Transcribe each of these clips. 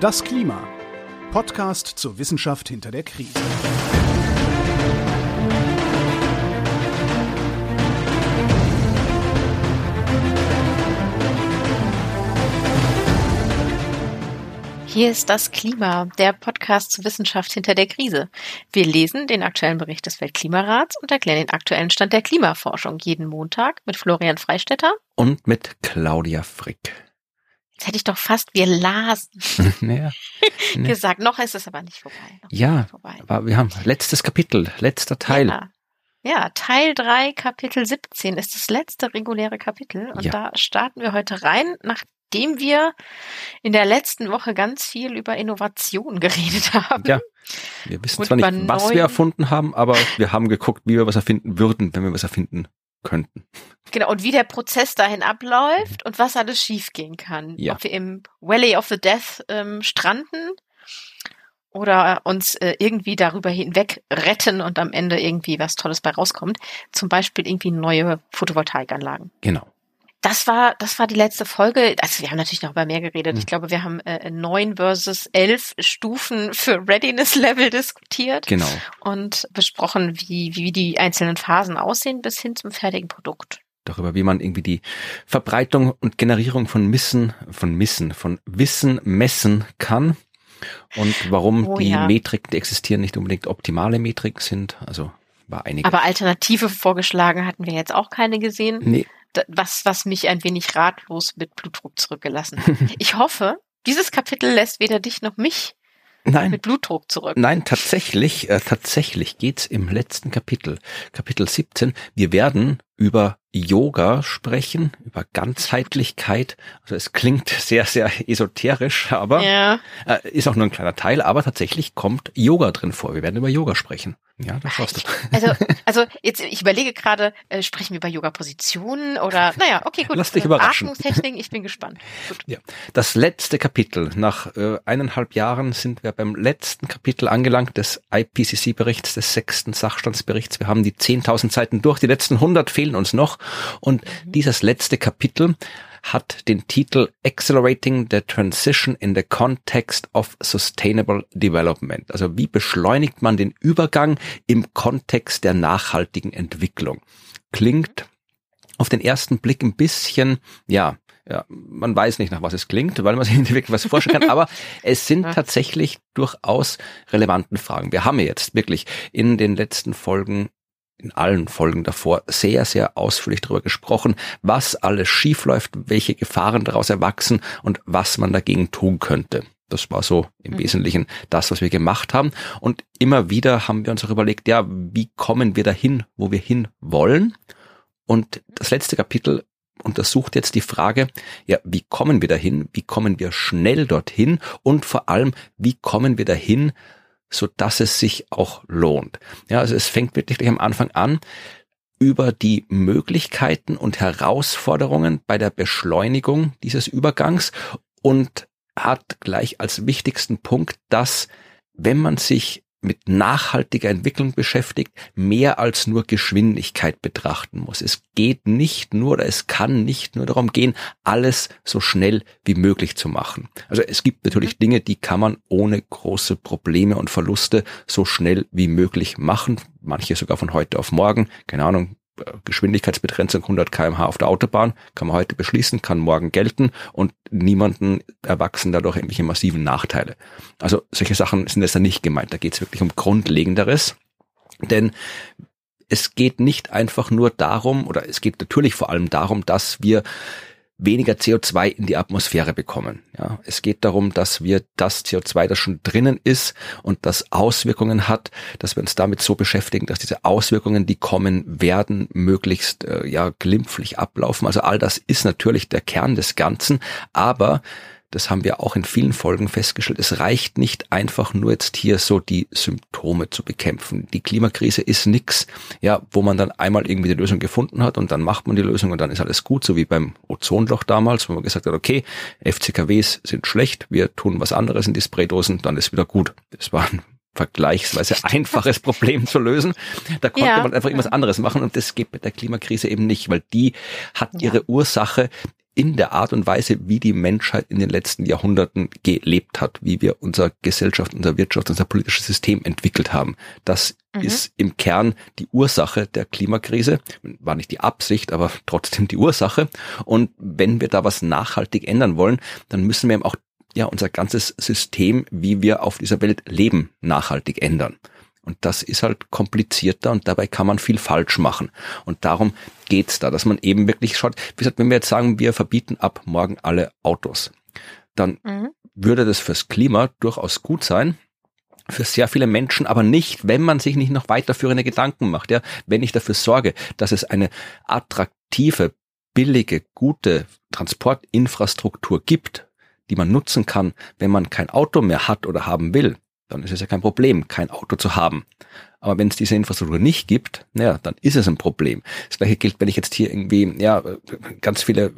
Das Klima. Podcast zur Wissenschaft hinter der Krise. Hier ist das Klima, der Podcast zur Wissenschaft hinter der Krise. Wir lesen den aktuellen Bericht des Weltklimarats und erklären den aktuellen Stand der Klimaforschung jeden Montag mit Florian Freistetter und mit Claudia Frick. Jetzt hätte ich doch fast, wir lasen, naja, ne. gesagt. Noch ist es aber nicht vorbei. Noch ja, nicht vorbei. aber wir haben letztes Kapitel, letzter Teil. Ja. Ja, Teil 3, Kapitel 17 ist das letzte reguläre Kapitel. Und Ja. da starten wir heute rein, nachdem wir in der letzten Woche ganz viel über Innovation geredet haben. Ja. Wir wissen Und zwar nicht, was wir erfunden haben, aber wir haben geguckt, wie wir was erfinden würden, wenn wir was erfinden könnten. Genau, und wie der Prozess dahin abläuft und was alles schiefgehen kann. Ja. Ob wir im Valley of the Death ähm, stranden oder uns äh, irgendwie darüber hinweg retten und am Ende irgendwie was Tolles bei rauskommt. Zum Beispiel irgendwie neue Photovoltaikanlagen. Genau. Das war, das war die letzte Folge. Also wir haben natürlich noch über mehr geredet. Mhm. Ich glaube, wir haben äh, neun versus elf Stufen für Readiness Level diskutiert Genau. und besprochen, wie, wie die einzelnen Phasen aussehen bis hin zum fertigen Produkt. Darüber, wie man irgendwie die Verbreitung und Generierung von Missen, von Missen, von Wissen messen kann. Und warum Oh die ja. Metriken, die existieren, nicht unbedingt optimale Metriken sind. Also war einige. Aber Alternative vorgeschlagen hatten wir jetzt auch keine gesehen, nee, was, was mich ein wenig ratlos mit Blutdruck zurückgelassen hat. Ich hoffe, dieses Kapitel lässt weder dich noch mich nein. mit Blutdruck zurück. Nein, tatsächlich, äh, tatsächlich geht's im letzten Kapitel, Kapitel 17. Wir werden über Yoga sprechen, über Ganzheitlichkeit. Also es klingt sehr, sehr esoterisch, aber Ja, äh, ist auch nur ein kleiner Teil, aber tatsächlich kommt Yoga drin vor. Wir werden über Yoga sprechen. Ja, da schaust du. also, also jetzt, ich überlege gerade, äh, sprechen wir über Yoga-Positionen oder, naja, okay, gut. Lass dich überraschen. Atmungstechniken, ich bin gespannt. Gut. Ja, das letzte Kapitel. Nach äh, eineinhalb Jahren sind wir beim letzten Kapitel angelangt des IPCC-Berichts, des sechsten Sachstandsberichts. Wir haben die 10.000 Seiten durch, die letzten 100 fehlen uns noch. Und dieses letzte Kapitel hat den Titel Accelerating the Transition in the Context of Sustainable Development. Also wie beschleunigt man den Übergang im Kontext der nachhaltigen Entwicklung? Klingt auf den ersten Blick ein bisschen, ja, ja, man weiß nicht, nach was es klingt, weil man sich nicht wirklich was vorstellen kann, aber es sind tatsächlich durchaus relevanten Fragen. Wir haben jetzt wirklich in den letzten Folgen in allen Folgen davor sehr, sehr ausführlich darüber gesprochen, was alles schiefläuft, welche Gefahren daraus erwachsen und was man dagegen tun könnte. Das war so im Mhm. Wesentlichen das, was wir gemacht haben. Und immer wieder haben wir uns auch überlegt, ja, wie kommen wir dahin, wo wir hin wollen? Und das letzte Kapitel untersucht jetzt die Frage, ja, wie kommen wir dahin? Wie kommen wir schnell dorthin? Und vor allem, wie kommen wir dahin, so dass es sich auch lohnt? Ja, also es fängt wirklich am Anfang an, über die Möglichkeiten und Herausforderungen bei der Beschleunigung dieses Übergangs und hat gleich als wichtigsten Punkt, dass wenn man sich mit nachhaltiger Entwicklung beschäftigt, mehr als nur Geschwindigkeit betrachten muss. Es geht nicht nur oder es kann nicht nur darum gehen, alles so schnell wie möglich zu machen. Also es gibt natürlich Dinge, die kann man ohne große Probleme und Verluste so schnell wie möglich machen. Manche sogar von heute auf morgen. Keine Ahnung, Geschwindigkeitsbegrenzung 100 kmh auf der Autobahn kann man heute beschließen, kann morgen gelten und niemanden erwachsen dadurch irgendwelche massiven Nachteile. Also solche Sachen sind jetzt da nicht gemeint. Da geht es wirklich um Grundlegenderes. Denn es geht nicht einfach nur darum, oder es geht natürlich vor allem darum, dass wir weniger CO2 in die Atmosphäre bekommen. Ja, es geht darum, dass wir das CO2, das schon drinnen ist und das Auswirkungen hat, dass wir uns damit so beschäftigen, dass diese Auswirkungen, die kommen werden, möglichst äh, ja glimpflich ablaufen. Also all das ist natürlich der Kern des Ganzen, aber das haben wir auch in vielen Folgen festgestellt, es reicht nicht einfach nur jetzt hier so die Symptome zu bekämpfen. Die Klimakrise ist nix, ja, wo man dann einmal irgendwie die Lösung gefunden hat und dann macht man die Lösung und dann ist alles gut, so wie beim Ozonloch damals, wo man gesagt hat, okay, FCKWs sind schlecht, wir tun was anderes in die Spraydosen, dann ist wieder gut. Das war ein vergleichsweise einfaches Problem zu lösen. Da konnte Ja. man einfach irgendwas anderes machen und das geht mit der Klimakrise eben nicht, weil die hat ihre Ursache in der Art und Weise, wie die Menschheit in den letzten Jahrhunderten gelebt hat, wie wir unsere Gesellschaft, unser Wirtschaft, unser politisches System entwickelt haben. Das mhm. ist im Kern die Ursache der Klimakrise. War nicht die Absicht, aber trotzdem die Ursache. Und wenn wir da was nachhaltig ändern wollen, dann müssen wir eben auch ja unser ganzes System, wie wir auf dieser Welt leben, nachhaltig ändern. Und das ist halt komplizierter und dabei kann man viel falsch machen. Und darum geht's da, dass man eben wirklich schaut, wie gesagt, wenn wir jetzt sagen, wir verbieten ab morgen alle Autos, dann mhm. würde das fürs Klima durchaus gut sein, für sehr viele Menschen, aber nicht, wenn man sich nicht noch weiterführende Gedanken macht. Ja, wenn ich dafür sorge, dass es eine attraktive, billige, gute Transportinfrastruktur gibt, die man nutzen kann, wenn man kein Auto mehr hat oder haben will, dann ist es ja kein Problem, kein Auto zu haben. Aber wenn es diese Infrastruktur nicht gibt, naja, dann ist es ein Problem. Das gleiche gilt, wenn ich jetzt hier irgendwie, ja, ganz viele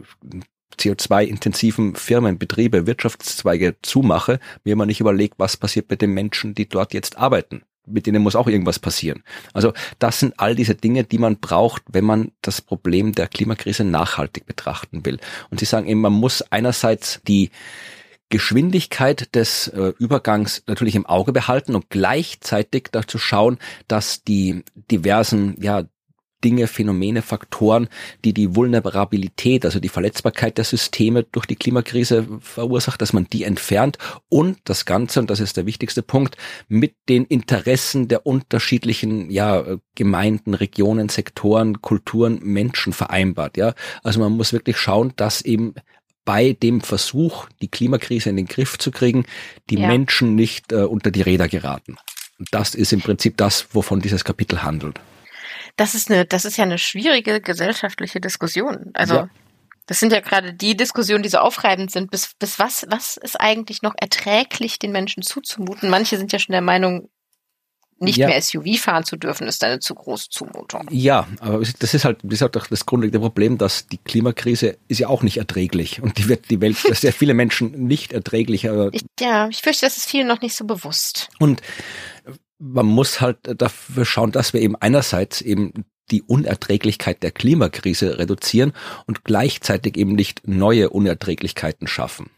CO2-intensiven Firmen, Betriebe, Wirtschaftszweige zumache, mir mal nicht überlegt, was passiert mit den Menschen, die dort jetzt arbeiten. Mit denen muss auch irgendwas passieren. Also das sind all diese Dinge, die man braucht, wenn man das Problem der Klimakrise nachhaltig betrachten will. Und Sie sagen eben, man muss einerseits die Geschwindigkeit des äh, Übergangs natürlich im Auge behalten und gleichzeitig dazu schauen, dass die diversen ja, Dinge, Phänomene, Faktoren, die die Vulnerabilität, also die Verletzbarkeit der Systeme durch die Klimakrise verursacht, dass man die entfernt und das Ganze, und das ist der wichtigste Punkt, mit den Interessen der unterschiedlichen ja, Gemeinden, Regionen, Sektoren, Kulturen, Menschen vereinbart. Ja, also man muss wirklich schauen, dass eben bei dem Versuch, die Klimakrise in den Griff zu kriegen, die ja. Menschen nicht äh, unter die Räder geraten. Und das ist im Prinzip das, wovon dieses Kapitel handelt. Das ist eine, das ist ja eine schwierige gesellschaftliche Diskussion. Also ja. das sind ja gerade die Diskussionen, die so aufreibend sind. Bis, bis was, was ist eigentlich noch erträglich den Menschen zuzumuten? Manche sind ja schon der Meinung, nicht ja. mehr SUV fahren zu dürfen, ist eine zu große Zumutung. Ja, aber das ist halt, das ist halt auch das grundlegende Problem, dass die Klimakrise ist ja auch nicht erträglich und die wird die Welt für sehr viele Menschen nicht erträglicher. Ich, ja, ich fürchte, das ist vielen noch nicht so bewusst. Und man muss halt dafür schauen, dass wir eben einerseits eben die Unerträglichkeit der Klimakrise reduzieren und gleichzeitig eben nicht neue Unerträglichkeiten schaffen.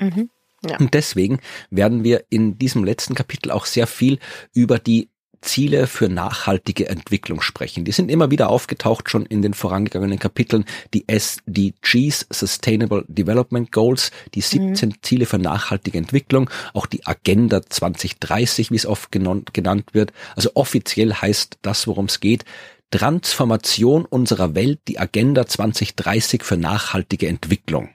Mhm. Ja. Und deswegen werden wir in diesem letzten Kapitel auch sehr viel über die Ziele für nachhaltige Entwicklung sprechen. Die sind immer wieder aufgetaucht schon in den vorangegangenen Kapiteln. Die SDGs, Sustainable Development Goals, die 17 mhm. Ziele für nachhaltige Entwicklung, auch die Agenda 2030, wie es oft genannt, genannt wird. Also offiziell heißt das, worum es geht, Transformation unserer Welt, die Agenda 2030 für nachhaltige Entwicklung.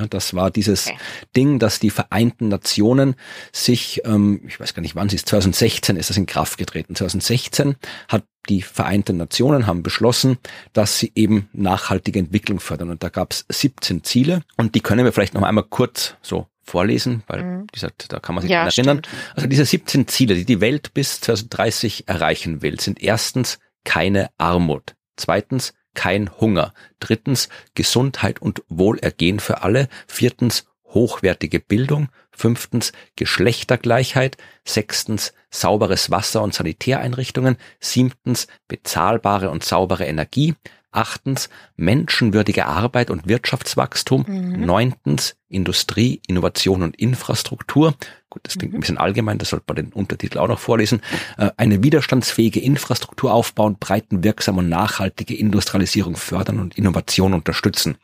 Ja, das war dieses okay. Ding, dass die Vereinten Nationen sich, ähm, ich weiß gar nicht wann sie ist, 2016 ist das in Kraft getreten. 2016 hat die Vereinten Nationen haben beschlossen, dass sie eben nachhaltige Entwicklung fördern. Und da gab es 17 Ziele und die können wir vielleicht noch einmal kurz so vorlesen, weil mhm. dieser, da kann man sich ja, erinnern. Stimmt. Also diese 17 Ziele, die die Welt bis 2030 erreichen will, sind erstens keine Armut. Zweitens kein Hunger. Drittens Gesundheit und Wohlergehen für alle. Viertens hochwertige Bildung. Fünftens Geschlechtergleichheit. Sechstens sauberes Wasser und Sanitäreinrichtungen. Siebtens bezahlbare und saubere Energie. Achtens menschenwürdige Arbeit und Wirtschaftswachstum. Mhm. Neuntens Industrie, Innovation und Infrastruktur. Gut, das klingt mhm. ein bisschen allgemein, das sollte man den Untertitel auch noch vorlesen. Äh, eine widerstandsfähige Infrastruktur aufbauen, breitenwirksam und nachhaltige Industrialisierung fördern und Innovation unterstützen.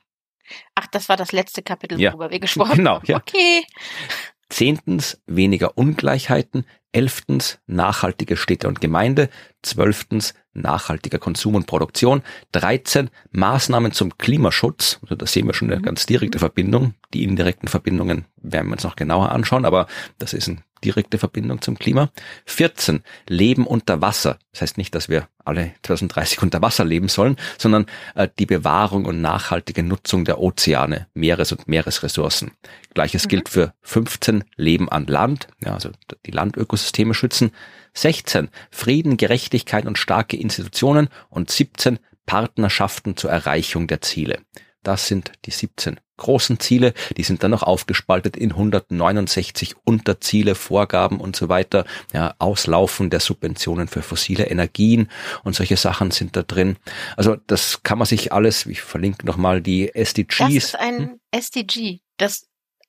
Ach, das war das letzte Kapitel, ja. worüber wir gesprochen haben. Genau, ja. Okay. Zehntens weniger Ungleichheiten. Elftens nachhaltige Städte und Gemeinde. Zwölftens nachhaltiger Konsum und Produktion. 13 Maßnahmen zum Klimaschutz. Also da sehen wir schon eine mhm. ganz direkte Verbindung. Die indirekten Verbindungen werden wir uns noch genauer anschauen, aber das ist eine direkte Verbindung zum Klima. 14 Leben unter Wasser. Das heißt nicht, dass wir alle 2030 unter Wasser leben sollen, sondern äh, die Bewahrung und nachhaltige Nutzung der Ozeane, Meeres- und Meeresressourcen. Gleiches mhm. gilt für 15 Leben an Land, ja, also die Landökosysteme schützen. 16 Frieden, Gerechtigkeit und starke Institutionen und 17 Partnerschaften zur Erreichung der Ziele. Das sind die 17 großen Ziele, die sind dann noch aufgespaltet in 169 Unterziele, Vorgaben und so weiter. Ja, Auslaufen der Subventionen für fossile Energien und solche Sachen sind da drin. Also das kann man sich alles, ich verlinke nochmal die SDGs. Das ist ein hm? SDG, das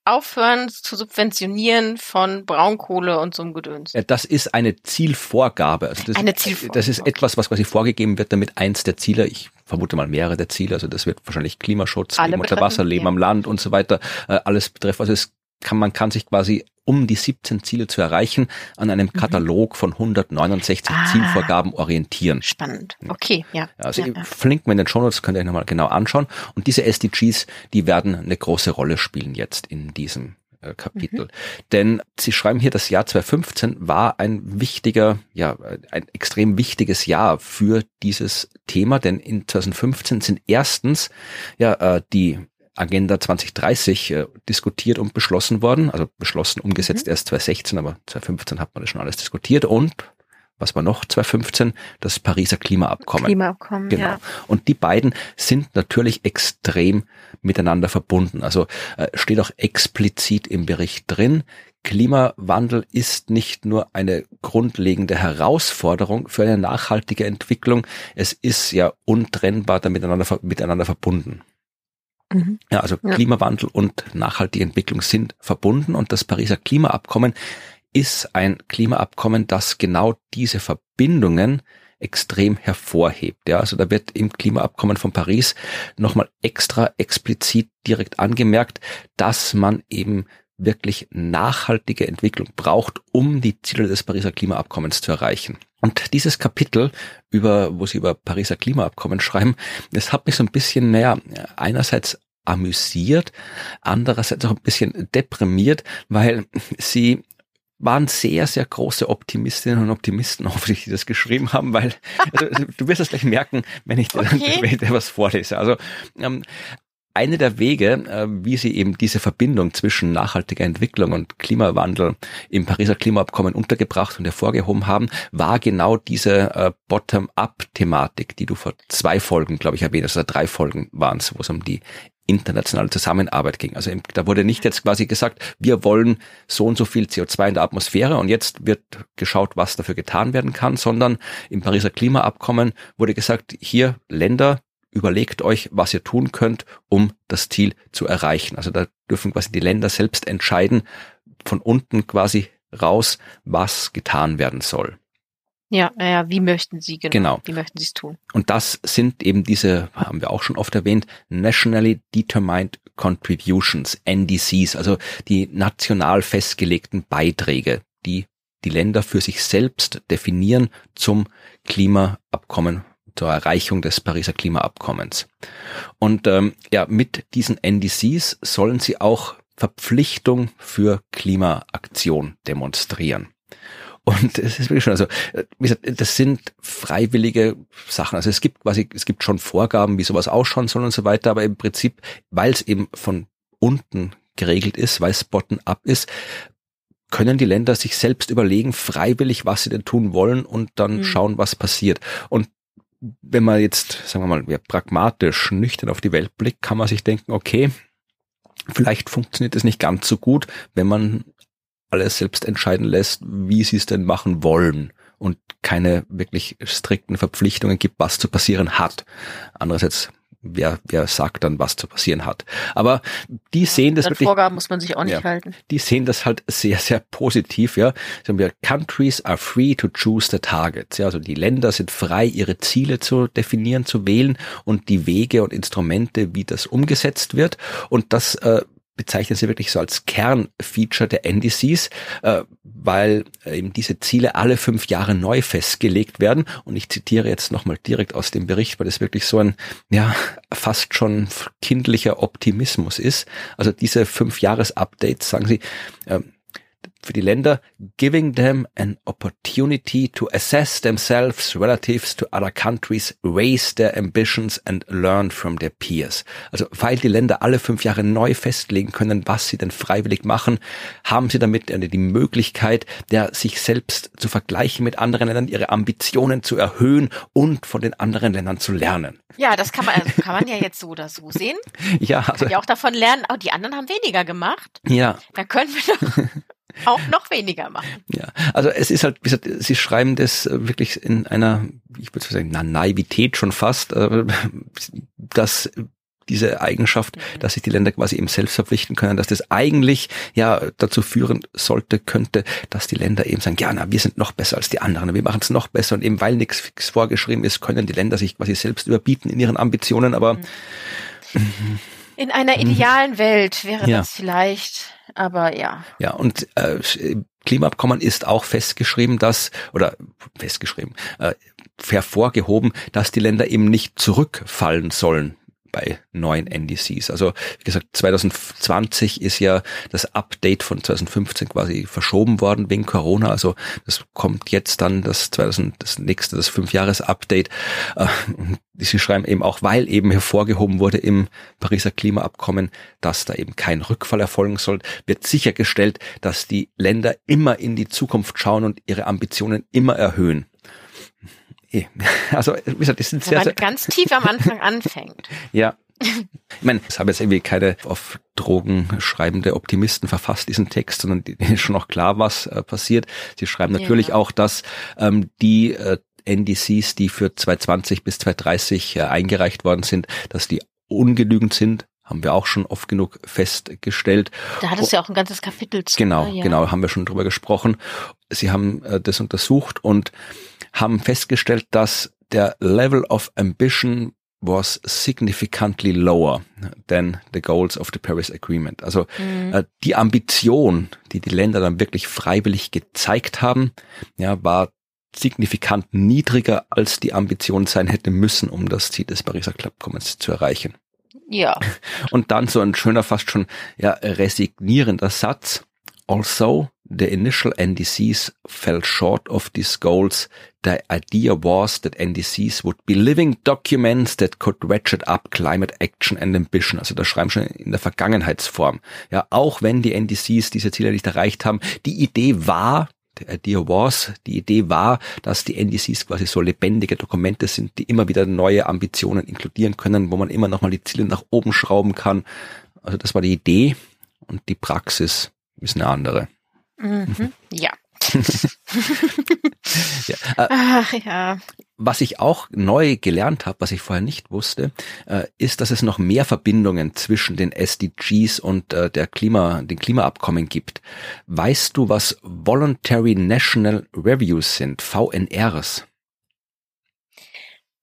aufhören zu subventionieren von Braunkohle und so einem Gedöns. Ja, das ist eine Zielvorgabe. Also das, eine Zielvorgabe. Das ist etwas, was quasi vorgegeben wird, damit eins der Ziele, ich vermute mal mehrere der Ziele, also das wird wahrscheinlich Klimaschutz, Leben unter Wasser, Leben ja. am Land und so weiter, äh, alles betreffen. Also es kann, man kann sich quasi um die 17 Ziele zu erreichen, an einem mhm. Katalog von 169 ah, Zielvorgaben orientieren. Spannend. Okay, ja. Also ja, ja. verlinken wir in den Show Notes, könnt ihr euch nochmal genau anschauen. Und diese SDGs, die werden eine große Rolle spielen jetzt in diesem äh, Kapitel. Mhm. Denn Sie schreiben hier, das Jahr 2015 war ein wichtiger, ja, ein extrem wichtiges Jahr für dieses Thema, denn in 2015 sind erstens ja äh, die Agenda 2030 äh, diskutiert und beschlossen worden. Also beschlossen, umgesetzt mhm. erst 2016, aber 2015 hat man das schon alles diskutiert. Und was war noch 2015? Das Pariser Klimaabkommen. Klimaabkommen, genau. ja. Und die beiden sind natürlich extrem miteinander verbunden. Also äh, steht auch explizit im Bericht drin, Klimawandel ist nicht nur eine grundlegende Herausforderung für eine nachhaltige Entwicklung, es ist ja untrennbar miteinander, miteinander verbunden. Mhm. Ja, also ja. Klimawandel und nachhaltige Entwicklung sind verbunden und das Pariser Klimaabkommen ist ein Klimaabkommen, das genau diese Verbindungen extrem hervorhebt. Ja, also da wird im Klimaabkommen von Paris nochmal extra explizit direkt angemerkt, dass man eben wirklich nachhaltige Entwicklung braucht, um die Ziele des Pariser Klimaabkommens zu erreichen. Und dieses Kapitel, über, wo sie über Pariser Klimaabkommen schreiben, das hat mich so ein bisschen, naja, einerseits amüsiert, andererseits auch ein bisschen deprimiert, weil sie waren sehr, sehr große Optimistinnen und Optimisten, hoffe ich, die das geschrieben haben, weil also, du wirst es gleich merken, wenn ich dir, okay. wenn ich dir was vorlese. Also ähm, eine der Wege, äh, wie sie eben diese Verbindung zwischen nachhaltiger Entwicklung und Klimawandel im Pariser Klimaabkommen untergebracht und hervorgehoben haben, war genau diese äh, Bottom-up-Thematik, die du vor zwei Folgen, glaube ich, erwähnt hast, oder drei Folgen waren es, wo es um die internationale Zusammenarbeit ging. Also da wurde nicht jetzt quasi gesagt, wir wollen so und so viel CO2 in der Atmosphäre und jetzt wird geschaut, was dafür getan werden kann, sondern im Pariser Klimaabkommen wurde gesagt, hier Länder, überlegt euch, was ihr tun könnt, um das Ziel zu erreichen. Also da dürfen quasi die Länder selbst entscheiden, von unten quasi raus, was getan werden soll. Ja, naja, wie möchten Sie genau, genau. Wie möchten Sie es tun? Und das sind eben diese, haben wir auch schon oft erwähnt, Nationally Determined Contributions, NDCs, also die national festgelegten Beiträge, die die Länder für sich selbst definieren zum Klimaabkommen zur Erreichung des Pariser Klimaabkommens. Und ähm, ja, mit diesen NDCs sollen sie auch Verpflichtung für Klimaaktion demonstrieren. Und es ist wirklich schon, also äh, wie gesagt, das sind freiwillige Sachen. Also es gibt quasi, es gibt schon Vorgaben, wie sowas ausschauen soll und so weiter, aber im Prinzip, weil es eben von unten geregelt ist, weil es bottom-up ist, können die Länder sich selbst überlegen, freiwillig, was sie denn tun wollen und dann mhm. schauen, was passiert. Und wenn man jetzt, sagen wir mal, ja, pragmatisch, nüchtern auf die Welt blickt, kann man sich denken, okay, vielleicht funktioniert es nicht ganz so gut, wenn man alles selbst entscheiden lässt, wie sie es denn machen wollen und keine wirklich strikten Verpflichtungen gibt, was zu passieren hat. Andererseits wer, wer sagt dann, was zu passieren hat. Aber die sehen das wirklich. Vorgaben muss man sich auch nicht ja, halten. Die sehen das halt sehr, sehr positiv, ja. Sagen wir, countries are free to choose the targets. Ja, also die Länder sind frei, ihre Ziele zu definieren, zu wählen und die Wege und Instrumente, wie das umgesetzt wird. Und das äh, bezeichnen sie wirklich so als Kernfeature der NDCs, äh, weil äh, eben diese Ziele alle fünf Jahre neu festgelegt werden. Und ich zitiere jetzt nochmal direkt aus dem Bericht, weil das wirklich so ein, ja, fast schon kindlicher Optimismus ist. Also diese fünf Jahres-Updates, sagen sie, äh, für die Länder, giving them an opportunity to assess themselves relative to other countries, raise their ambitions and learn from their peers. Also weil die Länder alle fünf Jahre neu festlegen können, was sie denn freiwillig machen, haben sie damit die Möglichkeit, der sich selbst zu vergleichen mit anderen Ländern, ihre Ambitionen zu erhöhen und von den anderen Ländern zu lernen. Ja, das kann man, also kann man ja jetzt so oder so sehen. Ja, also, kann ja auch davon lernen, oh, die anderen haben weniger gemacht. Ja. Da können wir doch auch noch weniger machen. Ja, also es ist halt, wie gesagt, Sie schreiben das äh, wirklich in einer, ich würde sagen, na, Naivität schon fast, äh, dass diese Eigenschaft, mhm. dass sich die Länder quasi eben selbst verpflichten können, dass das eigentlich ja dazu führen sollte, könnte, dass die Länder eben sagen, ja, na, wir sind noch besser als die anderen, wir machen es noch besser und eben weil nichts fix vorgeschrieben ist, können die Länder sich quasi selbst überbieten in ihren Ambitionen, aber mhm. in einer idealen Welt wäre ja. das vielleicht aber ja. Ja, und äh, Klimaabkommen ist auch festgeschrieben, dass, oder festgeschrieben, äh, hervorgehoben, dass die Länder eben nicht zurückfallen sollen bei neuen NDCs. Also wie gesagt, 2020 ist ja das Update von 2015 quasi verschoben worden wegen Corona. Also das kommt jetzt dann das 2000, das nächste, das Fünfjahres-Update. Äh, sie schreiben eben auch, weil eben hervorgehoben wurde im Pariser Klimaabkommen, dass da eben kein Rückfall erfolgen soll, wird sichergestellt, dass die Länder immer in die Zukunft schauen und ihre Ambitionen immer erhöhen. Eh. Also, wie gesagt, das sind sehr, sehr ganz tief am Anfang anfängt. ja. Ich meine, es haben jetzt irgendwie keine auf Drogen schreibende Optimisten verfasst, diesen Text, sondern denen ist schon noch klar, was äh, passiert. Sie schreiben natürlich ja. auch, dass ähm, die äh, NDCs, die für 2020 bis 2030 äh, eingereicht worden sind, dass die ungenügend sind, haben wir auch schon oft genug festgestellt. Da hat es ja auch ein ganzes Kapitel zu. Genau, ja. genau, haben wir schon drüber gesprochen. Sie haben äh, das untersucht und haben festgestellt, dass der Level of Ambition was significantly lower than the goals of the Paris Agreement. Also mhm. äh, die Ambition, die die Länder dann wirklich freiwillig gezeigt haben, ja, war signifikant niedriger, als die Ambition sein hätte müssen, um das Ziel des Pariser Clubkommens zu erreichen. Ja. Und dann so ein schöner, fast schon ja resignierender Satz. Also, the initial NDCs fell short of these goals. The idea was that NDCs would be living documents that could ratchet up climate action and ambition. Also da schreiben schon in der Vergangenheitsform. Ja, auch wenn die NDCs diese Ziele nicht erreicht haben, die Idee war, der Idea was, die Idee war, dass die NDCs quasi so lebendige Dokumente sind, die immer wieder neue Ambitionen inkludieren können, wo man immer nochmal die Ziele nach oben schrauben kann. Also das war die Idee und die Praxis ist eine andere. Mhm. Ja. ja. Äh, Ach ja. Was ich auch neu gelernt habe, was ich vorher nicht wusste, äh, ist, dass es noch mehr Verbindungen zwischen den SDGs und äh, der Klima, den Klimaabkommen gibt. Weißt du, was Voluntary National Reviews sind, VNRs?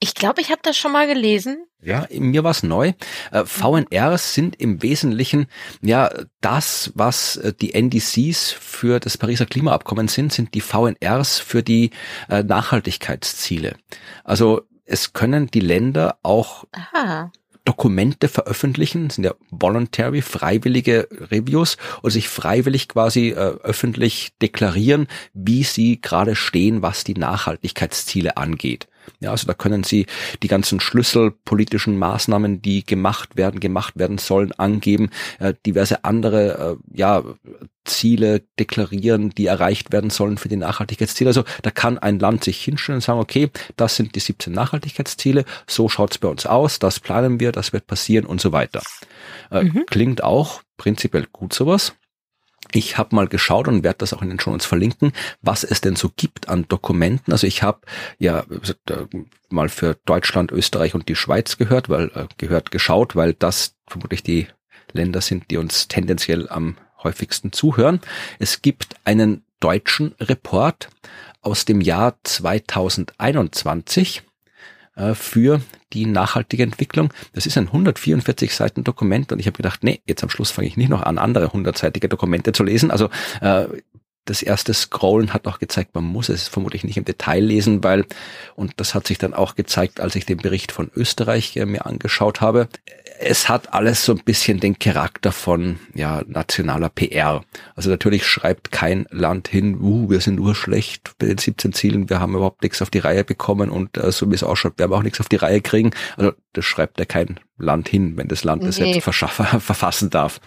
Ich glaube, ich habe das schon mal gelesen. Ja, mir war es neu. Äh, VNRs sind im Wesentlichen ja das, was äh, die NDCs für das Pariser Klimaabkommen sind, sind die VNRs für die äh, Nachhaltigkeitsziele. Also es können die Länder auch Aha. Dokumente veröffentlichen, sind ja voluntary, freiwillige Reviews und sich freiwillig quasi äh, öffentlich deklarieren, wie sie gerade stehen, was die Nachhaltigkeitsziele angeht. Ja, also da können Sie die ganzen schlüsselpolitischen Maßnahmen, die gemacht werden, gemacht werden sollen, angeben, äh, diverse andere äh, ja, Ziele deklarieren, die erreicht werden sollen für die Nachhaltigkeitsziele. Also da kann ein Land sich hinstellen und sagen, okay, das sind die 17 Nachhaltigkeitsziele, so schaut's bei uns aus, das planen wir, das wird passieren und so weiter. Äh, mhm. Klingt auch prinzipiell gut sowas. Ich habe mal geschaut und werde das auch in den Show verlinken, was es denn so gibt an Dokumenten. Also ich habe ja äh, mal für Deutschland, Österreich und die Schweiz gehört, weil äh, gehört geschaut, weil das vermutlich die Länder sind, die uns tendenziell am häufigsten zuhören. Es gibt einen deutschen Report aus dem Jahr 2021 äh, für die nachhaltige Entwicklung. Das ist ein 144 Seiten Dokument und ich habe gedacht, nee, jetzt am Schluss fange ich nicht noch an, andere hundertseitige Dokumente zu lesen. Also äh, das erste Scrollen hat auch gezeigt, man muss es vermutlich nicht im Detail lesen, weil, und das hat sich dann auch gezeigt, als ich den Bericht von Österreich äh, mir angeschaut habe, es hat alles so ein bisschen den Charakter von ja, nationaler PR. Also natürlich schreibt kein Land hin, uh, wir sind urschlecht bei den 17 Zielen, wir haben überhaupt nichts auf die Reihe bekommen und äh, so wie es ausschaut, werden wir auch nichts auf die Reihe kriegen. Also das schreibt ja kein Land hin, wenn das Land das nee. selbst verfassen darf.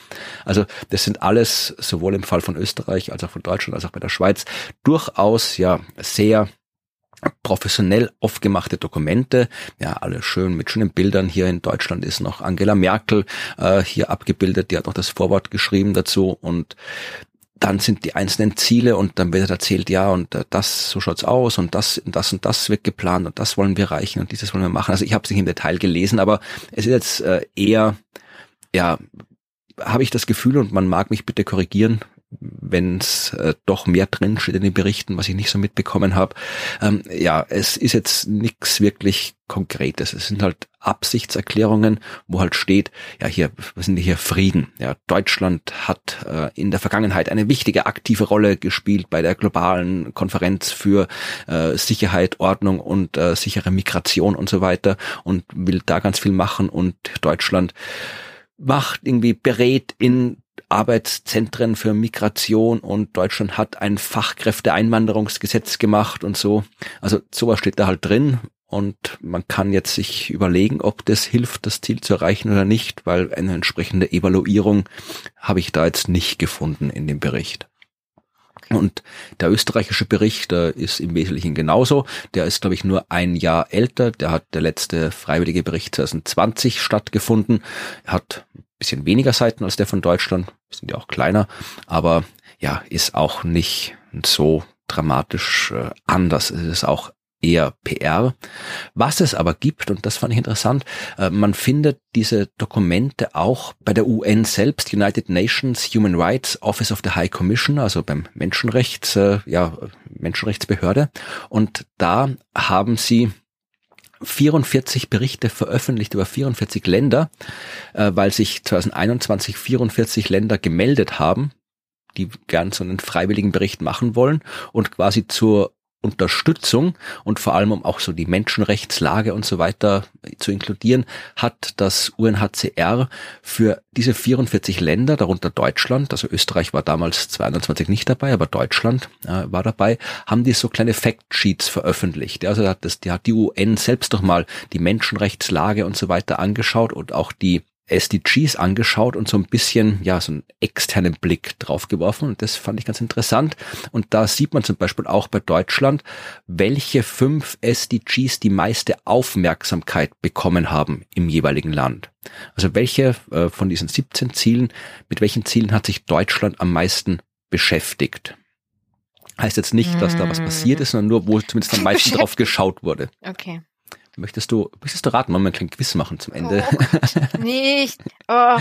Also das sind alles, sowohl im Fall von Österreich als auch von Deutschland als auch bei der Schweiz, durchaus ja sehr professionell aufgemachte Dokumente, ja, alle schön mit schönen Bildern. Hier in Deutschland ist noch Angela Merkel äh, hier abgebildet, die hat noch das Vorwort geschrieben dazu und dann sind die einzelnen Ziele und dann wird erzählt, ja, und äh, das, so schaut's aus und das, und das und das wird geplant und das wollen wir erreichen und dieses wollen wir machen. Also ich habe es nicht im Detail gelesen, aber es ist jetzt äh, eher, ja, habe ich das Gefühl und man mag mich bitte korrigieren, wenn es äh, doch mehr drin steht in den Berichten, was ich nicht so mitbekommen habe. Ähm, ja, es ist jetzt nichts wirklich Konkretes. Es sind halt Absichtserklärungen, wo halt steht, ja hier, was sind hier Frieden? Ja, Deutschland hat äh, in der Vergangenheit eine wichtige aktive Rolle gespielt bei der globalen Konferenz für äh, Sicherheit, Ordnung und äh, sichere Migration und so weiter und will da ganz viel machen und Deutschland macht irgendwie berät in Arbeitszentren für Migration und Deutschland hat ein Fachkräfteeinwanderungsgesetz gemacht und so. Also sowas steht da halt drin und man kann jetzt sich überlegen, ob das hilft, das Ziel zu erreichen oder nicht, weil eine entsprechende Evaluierung habe ich da jetzt nicht gefunden in dem Bericht. Und der österreichische Bericht äh, ist im Wesentlichen genauso. Der ist, glaube ich, nur ein Jahr älter. Der hat der letzte freiwillige Bericht 2020 stattgefunden. Er hat bisschen weniger Seiten als der von Deutschland, sind ja auch kleiner, aber ja, ist auch nicht so dramatisch äh, anders. Es ist auch eher PR. Was es aber gibt, und das fand ich interessant, äh, man findet diese Dokumente auch bei der UN selbst, United Nations Human Rights Office of the High Commission, also beim Menschenrechts, äh, ja, Menschenrechtsbehörde. Und da haben sie 44 Berichte veröffentlicht über 44 Länder, äh, weil sich 2021 44 Länder gemeldet haben, die gern so einen freiwilligen Bericht machen wollen und quasi zur Unterstützung und vor allem um auch so die Menschenrechtslage und so weiter zu inkludieren, hat das UNHCR für diese 44 Länder, darunter Deutschland, also Österreich war damals 22 nicht dabei, aber Deutschland äh, war dabei, haben die so kleine Factsheets veröffentlicht. Also hat das, die hat die UN selbst doch mal die Menschenrechtslage und so weiter angeschaut und auch die SDGs angeschaut und so ein bisschen, ja, so einen externen Blick drauf geworfen. Und das fand ich ganz interessant. Und da sieht man zum Beispiel auch bei Deutschland, welche fünf SDGs die meiste Aufmerksamkeit bekommen haben im jeweiligen Land. Also welche äh, von diesen 17 Zielen, mit welchen Zielen hat sich Deutschland am meisten beschäftigt? Heißt jetzt nicht, dass da was passiert ist, sondern nur, wo zumindest am meisten drauf geschaut wurde. Okay. Möchtest du, möchtest du raten, wollen wir ein kleines Quiz machen zum Ende? Oh, nicht. Oh,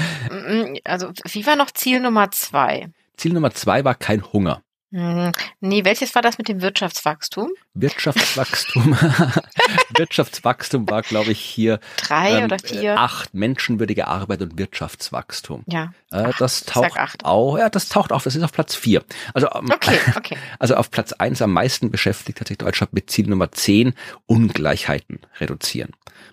also, wie war noch Ziel Nummer zwei? Ziel Nummer zwei war kein Hunger. Hm, nee, welches war das mit dem Wirtschaftswachstum? Wirtschaftswachstum. Wirtschaftswachstum war, glaube ich, hier drei ähm, oder vier. Acht menschenwürdige Arbeit und Wirtschaftswachstum. Ja. Äh, das taucht auch, ja, das taucht auf, das ist auf Platz vier. Also, ähm, okay, okay. also auf Platz eins am meisten beschäftigt hat sich Deutschland mit Ziel Nummer zehn, Ungleichheiten reduzieren.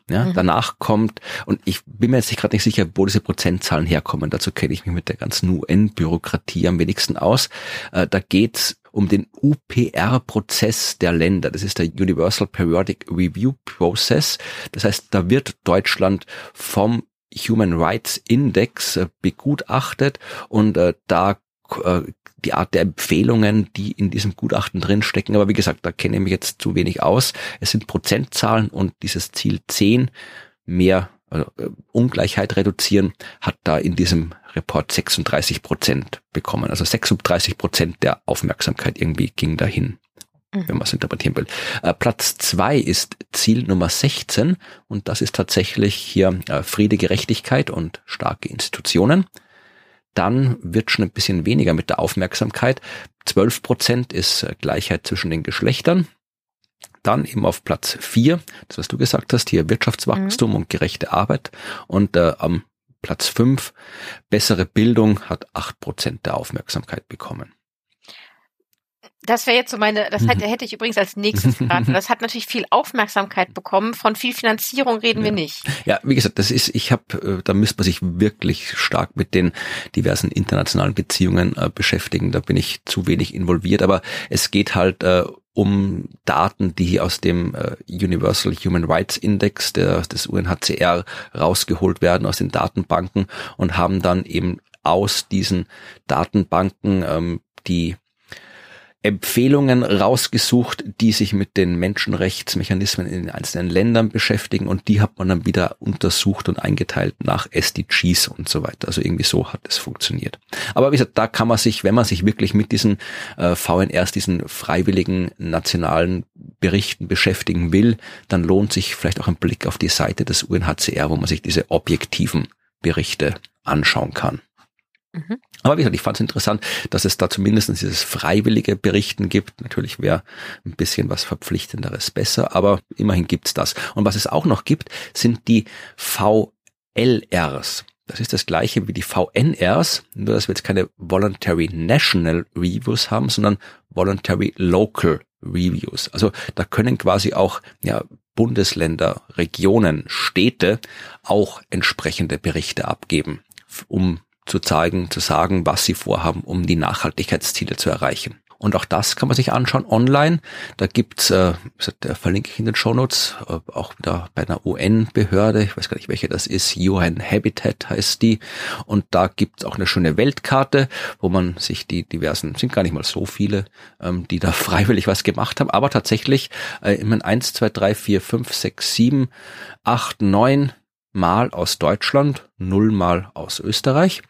Ja, mhm. Danach kommt, und ich bin mir jetzt gerade nicht sicher, wo diese Prozentzahlen herkommen, dazu kenne ich mich mit der ganzen UN-Bürokratie am wenigsten aus. Äh, da geht's um den UPR-Prozess der Länder. Das ist der Universal Periodic Review Process. Das heißt, da wird Deutschland vom Human Rights Index äh, begutachtet und äh, da äh, die Art der Empfehlungen, die in diesem Gutachten drinstecken. Aber wie gesagt, da kenne ich mich jetzt zu wenig aus. Es sind Prozentzahlen und dieses Ziel 10 mehr also, Ungleichheit reduzieren, hat da in diesem Report 36 Prozent bekommen. Also 36 Prozent der Aufmerksamkeit irgendwie ging dahin, mhm. wenn man es interpretieren will. Äh, Platz zwei ist Ziel Nummer 16 und das ist tatsächlich hier äh, Friede, Gerechtigkeit und starke Institutionen. Dann wird schon ein bisschen weniger mit der Aufmerksamkeit. 12 Prozent ist äh, Gleichheit zwischen den Geschlechtern. Dann eben auf Platz vier, das was du gesagt hast, hier Wirtschaftswachstum mhm. und gerechte Arbeit. Und äh, am Platz fünf bessere Bildung hat acht Prozent der Aufmerksamkeit bekommen. Das wäre jetzt so meine, das hätte, hätte ich übrigens als nächstes geraten. Das hat natürlich viel Aufmerksamkeit bekommen. Von viel Finanzierung reden ja. wir nicht. Ja, wie gesagt, das ist, ich habe, äh, da müsste man sich wirklich stark mit den diversen internationalen Beziehungen äh, beschäftigen. Da bin ich zu wenig involviert. Aber es geht halt äh, um Daten, die aus dem äh, Universal Human Rights Index der, des UNHCR rausgeholt werden aus den Datenbanken und haben dann eben aus diesen Datenbanken ähm, die Empfehlungen rausgesucht, die sich mit den Menschenrechtsmechanismen in den einzelnen Ländern beschäftigen und die hat man dann wieder untersucht und eingeteilt nach SDGs und so weiter. Also irgendwie so hat es funktioniert. Aber wie gesagt, da kann man sich, wenn man sich wirklich mit diesen äh, VNRs, diesen freiwilligen nationalen Berichten beschäftigen will, dann lohnt sich vielleicht auch ein Blick auf die Seite des UNHCR, wo man sich diese objektiven Berichte anschauen kann. Mhm. Aber wie gesagt, ich fand es interessant, dass es da zumindest dieses freiwillige Berichten gibt. Natürlich wäre ein bisschen was Verpflichtenderes besser, aber immerhin gibt's das. Und was es auch noch gibt, sind die VLRs. Das ist das gleiche wie die VNRs, nur dass wir jetzt keine Voluntary National Reviews haben, sondern Voluntary Local Reviews. Also da können quasi auch ja, Bundesländer, Regionen, Städte auch entsprechende Berichte abgeben, um zu zeigen, zu sagen, was sie vorhaben, um die Nachhaltigkeitsziele zu erreichen. Und auch das kann man sich anschauen online. Da gibt's, äh, verlinke ich in den Shownotes, äh, auch wieder bei einer UN-Behörde, ich weiß gar nicht, welche das ist, UN Habitat heißt die. Und da gibt's auch eine schöne Weltkarte, wo man sich die diversen, sind gar nicht mal so viele, ähm, die da freiwillig was gemacht haben, aber tatsächlich äh, immer 1, 2, 3, 4, 5, 6, 7, 8, 9, Mal aus Deutschland, null Mal aus Österreich.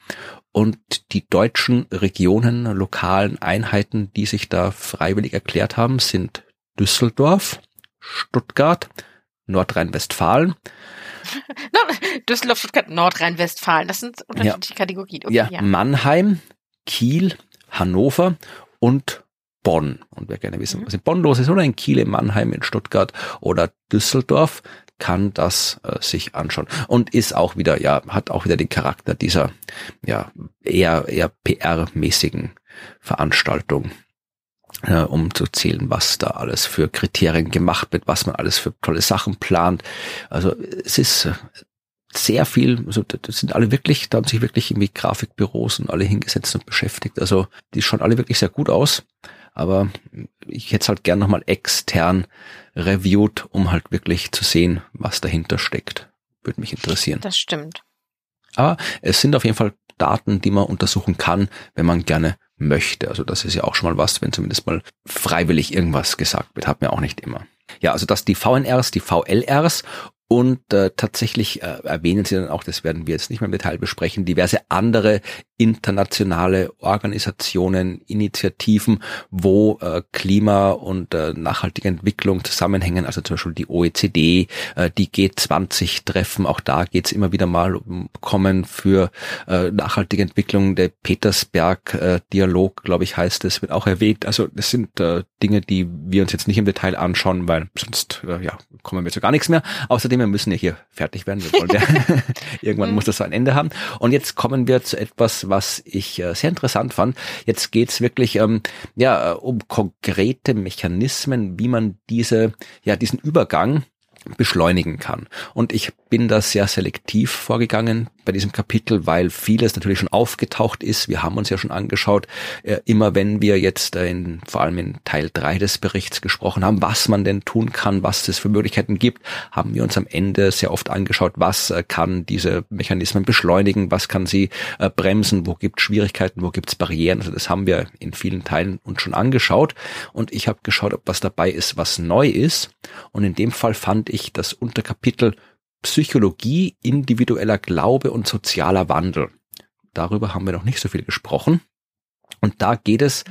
Und die deutschen Regionen, lokalen Einheiten, die sich da freiwillig erklärt haben, sind Düsseldorf, Stuttgart, Nordrhein-Westfalen. Düsseldorf, Stuttgart, Nordrhein-Westfalen. Das sind unterschiedliche ja. Kategorien. Okay, ja, ja, Mannheim, Kiel, Hannover und Bonn. Und wer gerne wissen, mhm. was in Bonn los ist, oder in Kiel, in Mannheim, in Stuttgart oder Düsseldorf, kann das äh, sich anschauen und ist auch wieder ja hat auch wieder den Charakter dieser ja eher eher PR-mäßigen Veranstaltung äh, um zu zählen, was da alles für Kriterien gemacht wird, was man alles für tolle Sachen plant. Also es ist äh, sehr viel, also das sind alle wirklich, da haben sich wirklich irgendwie Grafikbüros und alle hingesetzt und beschäftigt. Also die schauen alle wirklich sehr gut aus. Aber ich hätte es halt gern nochmal extern reviewed, um halt wirklich zu sehen, was dahinter steckt. Würde mich interessieren. Das stimmt. Aber es sind auf jeden Fall Daten, die man untersuchen kann, wenn man gerne möchte. Also das ist ja auch schon mal was, wenn zumindest mal freiwillig irgendwas gesagt wird, hat man auch nicht immer. Ja, also dass die VNRs, die VLRs und äh, tatsächlich äh, erwähnen Sie dann auch, das werden wir jetzt nicht mehr im Detail besprechen, diverse andere internationale Organisationen, Initiativen, wo äh, Klima und äh, nachhaltige Entwicklung zusammenhängen, also zum Beispiel die OECD, äh, die G20-Treffen, auch da geht's immer wieder mal um Kommen für äh, nachhaltige Entwicklung. Der Petersberg-Dialog, äh, glaube ich, heißt es, wird auch erwähnt. Also das sind äh, Dinge, die wir uns jetzt nicht im Detail anschauen, weil sonst äh, ja, kommen wir zu gar nichts mehr. Außerdem, wir müssen ja hier fertig werden. Ja irgendwann muss das so ein Ende haben. Und jetzt kommen wir zu etwas, was ich äh, sehr interessant fand. Jetzt geht's wirklich ähm, ja äh, um konkrete Mechanismen, wie man diese ja diesen Übergang beschleunigen kann. Und ich bin da sehr selektiv vorgegangen bei diesem Kapitel, weil vieles natürlich schon aufgetaucht ist. Wir haben uns ja schon angeschaut, äh, immer wenn wir jetzt äh, in, vor allem in Teil drei des Berichts gesprochen haben, was man denn tun kann, was es für Möglichkeiten gibt, haben wir uns am Ende sehr oft angeschaut, was äh, kann diese Mechanismen beschleunigen, was kann sie äh, bremsen, wo gibt es Schwierigkeiten, wo gibt es Barrieren. Also das haben wir in vielen Teilen uns schon angeschaut. Und ich habe geschaut, ob was dabei ist, was neu ist. Und in dem Fall fand ich das Unterkapitel Psychologie, individueller Glaube und sozialer Wandel. Darüber haben wir noch nicht so viel gesprochen. Und da geht es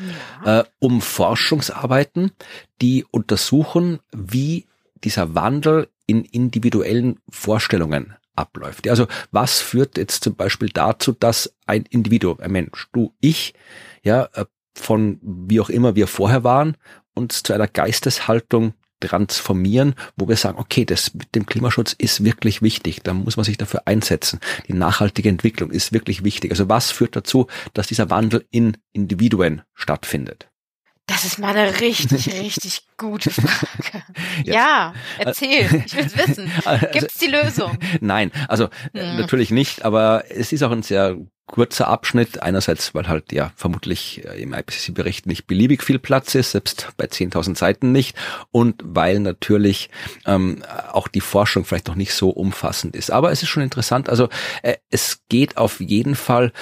ja. äh, um Forschungsarbeiten, die untersuchen, wie dieser Wandel in individuellen Vorstellungen abläuft. Also was führt jetzt zum Beispiel dazu, dass ein Individuum, ein Mensch, du, ich, ja, äh, von wie auch immer wir vorher waren, uns zu einer Geisteshaltung transformieren, wo wir sagen, okay, das mit dem Klimaschutz ist wirklich wichtig, da muss man sich dafür einsetzen. Die nachhaltige Entwicklung ist wirklich wichtig. Also was führt dazu, dass dieser Wandel in Individuen stattfindet? Das ist mal eine richtig, richtig gute Frage. Ja, ja erzähl. Ich will es wissen. Also Gibt's die Lösung? Nein, also hm. natürlich nicht, aber es ist auch ein sehr kurzer Abschnitt. Einerseits, weil halt ja vermutlich äh, im IPCC-Bericht nicht beliebig viel Platz ist, selbst bei 10.000 Seiten nicht. Und weil natürlich ähm, auch die Forschung vielleicht noch nicht so umfassend ist. Aber es ist schon interessant. Also äh, es geht auf jeden Fall,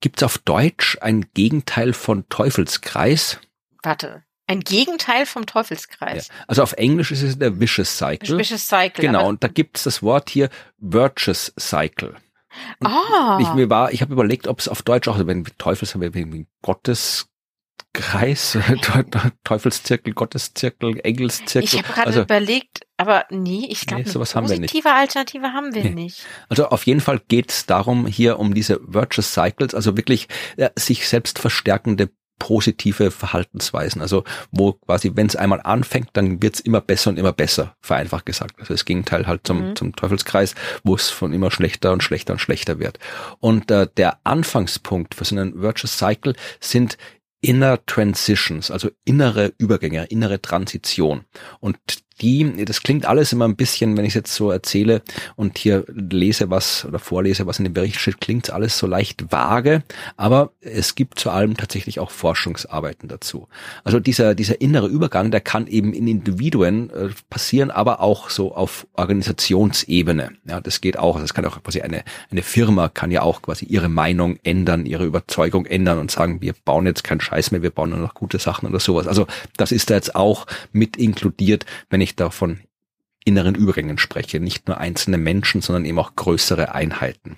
gibt es auf Deutsch ein Gegenteil von Teufelskreis? Warte. Ein Gegenteil vom Teufelskreis. Ja. Also auf Englisch ist es der Vicious Cycle. Vicious Cycle. Genau, und da gibt es das Wort hier Virtuous Cycle. Ah. Ich, mir war, ich habe überlegt, ob es auf Deutsch auch, wenn Teufels haben wir Gottes Kreis, Teufelszirkel, Gotteszirkel, Engelszirkel. Ich habe gerade also, überlegt, aber nee, ich glaube, nee, sowas haben wir nicht. Alternative haben wir nee. nicht. Also auf jeden Fall geht es darum, hier um diese Virtuous Cycles, also wirklich ja, sich selbst verstärkende positive Verhaltensweisen. Also wo quasi, wenn es einmal anfängt, dann wird's immer besser und immer besser, vereinfacht gesagt. Also das Gegenteil halt zum, mhm. zum Teufelskreis, wo es von immer schlechter und schlechter und schlechter wird. Und äh, der Anfangspunkt für so einen Virtuous Cycle sind Inner Transitions, also innere Übergänge, innere Transition. Und die, das klingt alles immer ein bisschen, wenn ich jetzt so erzähle und hier lese was oder vorlese, was in dem Bericht steht, klingt alles so leicht vage, aber es gibt zu allem tatsächlich auch Forschungsarbeiten dazu. Also dieser, dieser innere Übergang, der kann eben in Individuen äh, passieren, aber auch so auf Organisationsebene. Ja, das geht auch. Das kann auch quasi eine, eine Firma kann ja auch quasi ihre Meinung ändern, ihre Überzeugung ändern und sagen, wir bauen jetzt keinen Scheiß mehr, wir bauen nur noch gute Sachen oder sowas. Also das ist da jetzt auch mit inkludiert, wenn ich da von inneren Übergängen spreche. Nicht nur einzelne Menschen, sondern eben auch größere Einheiten.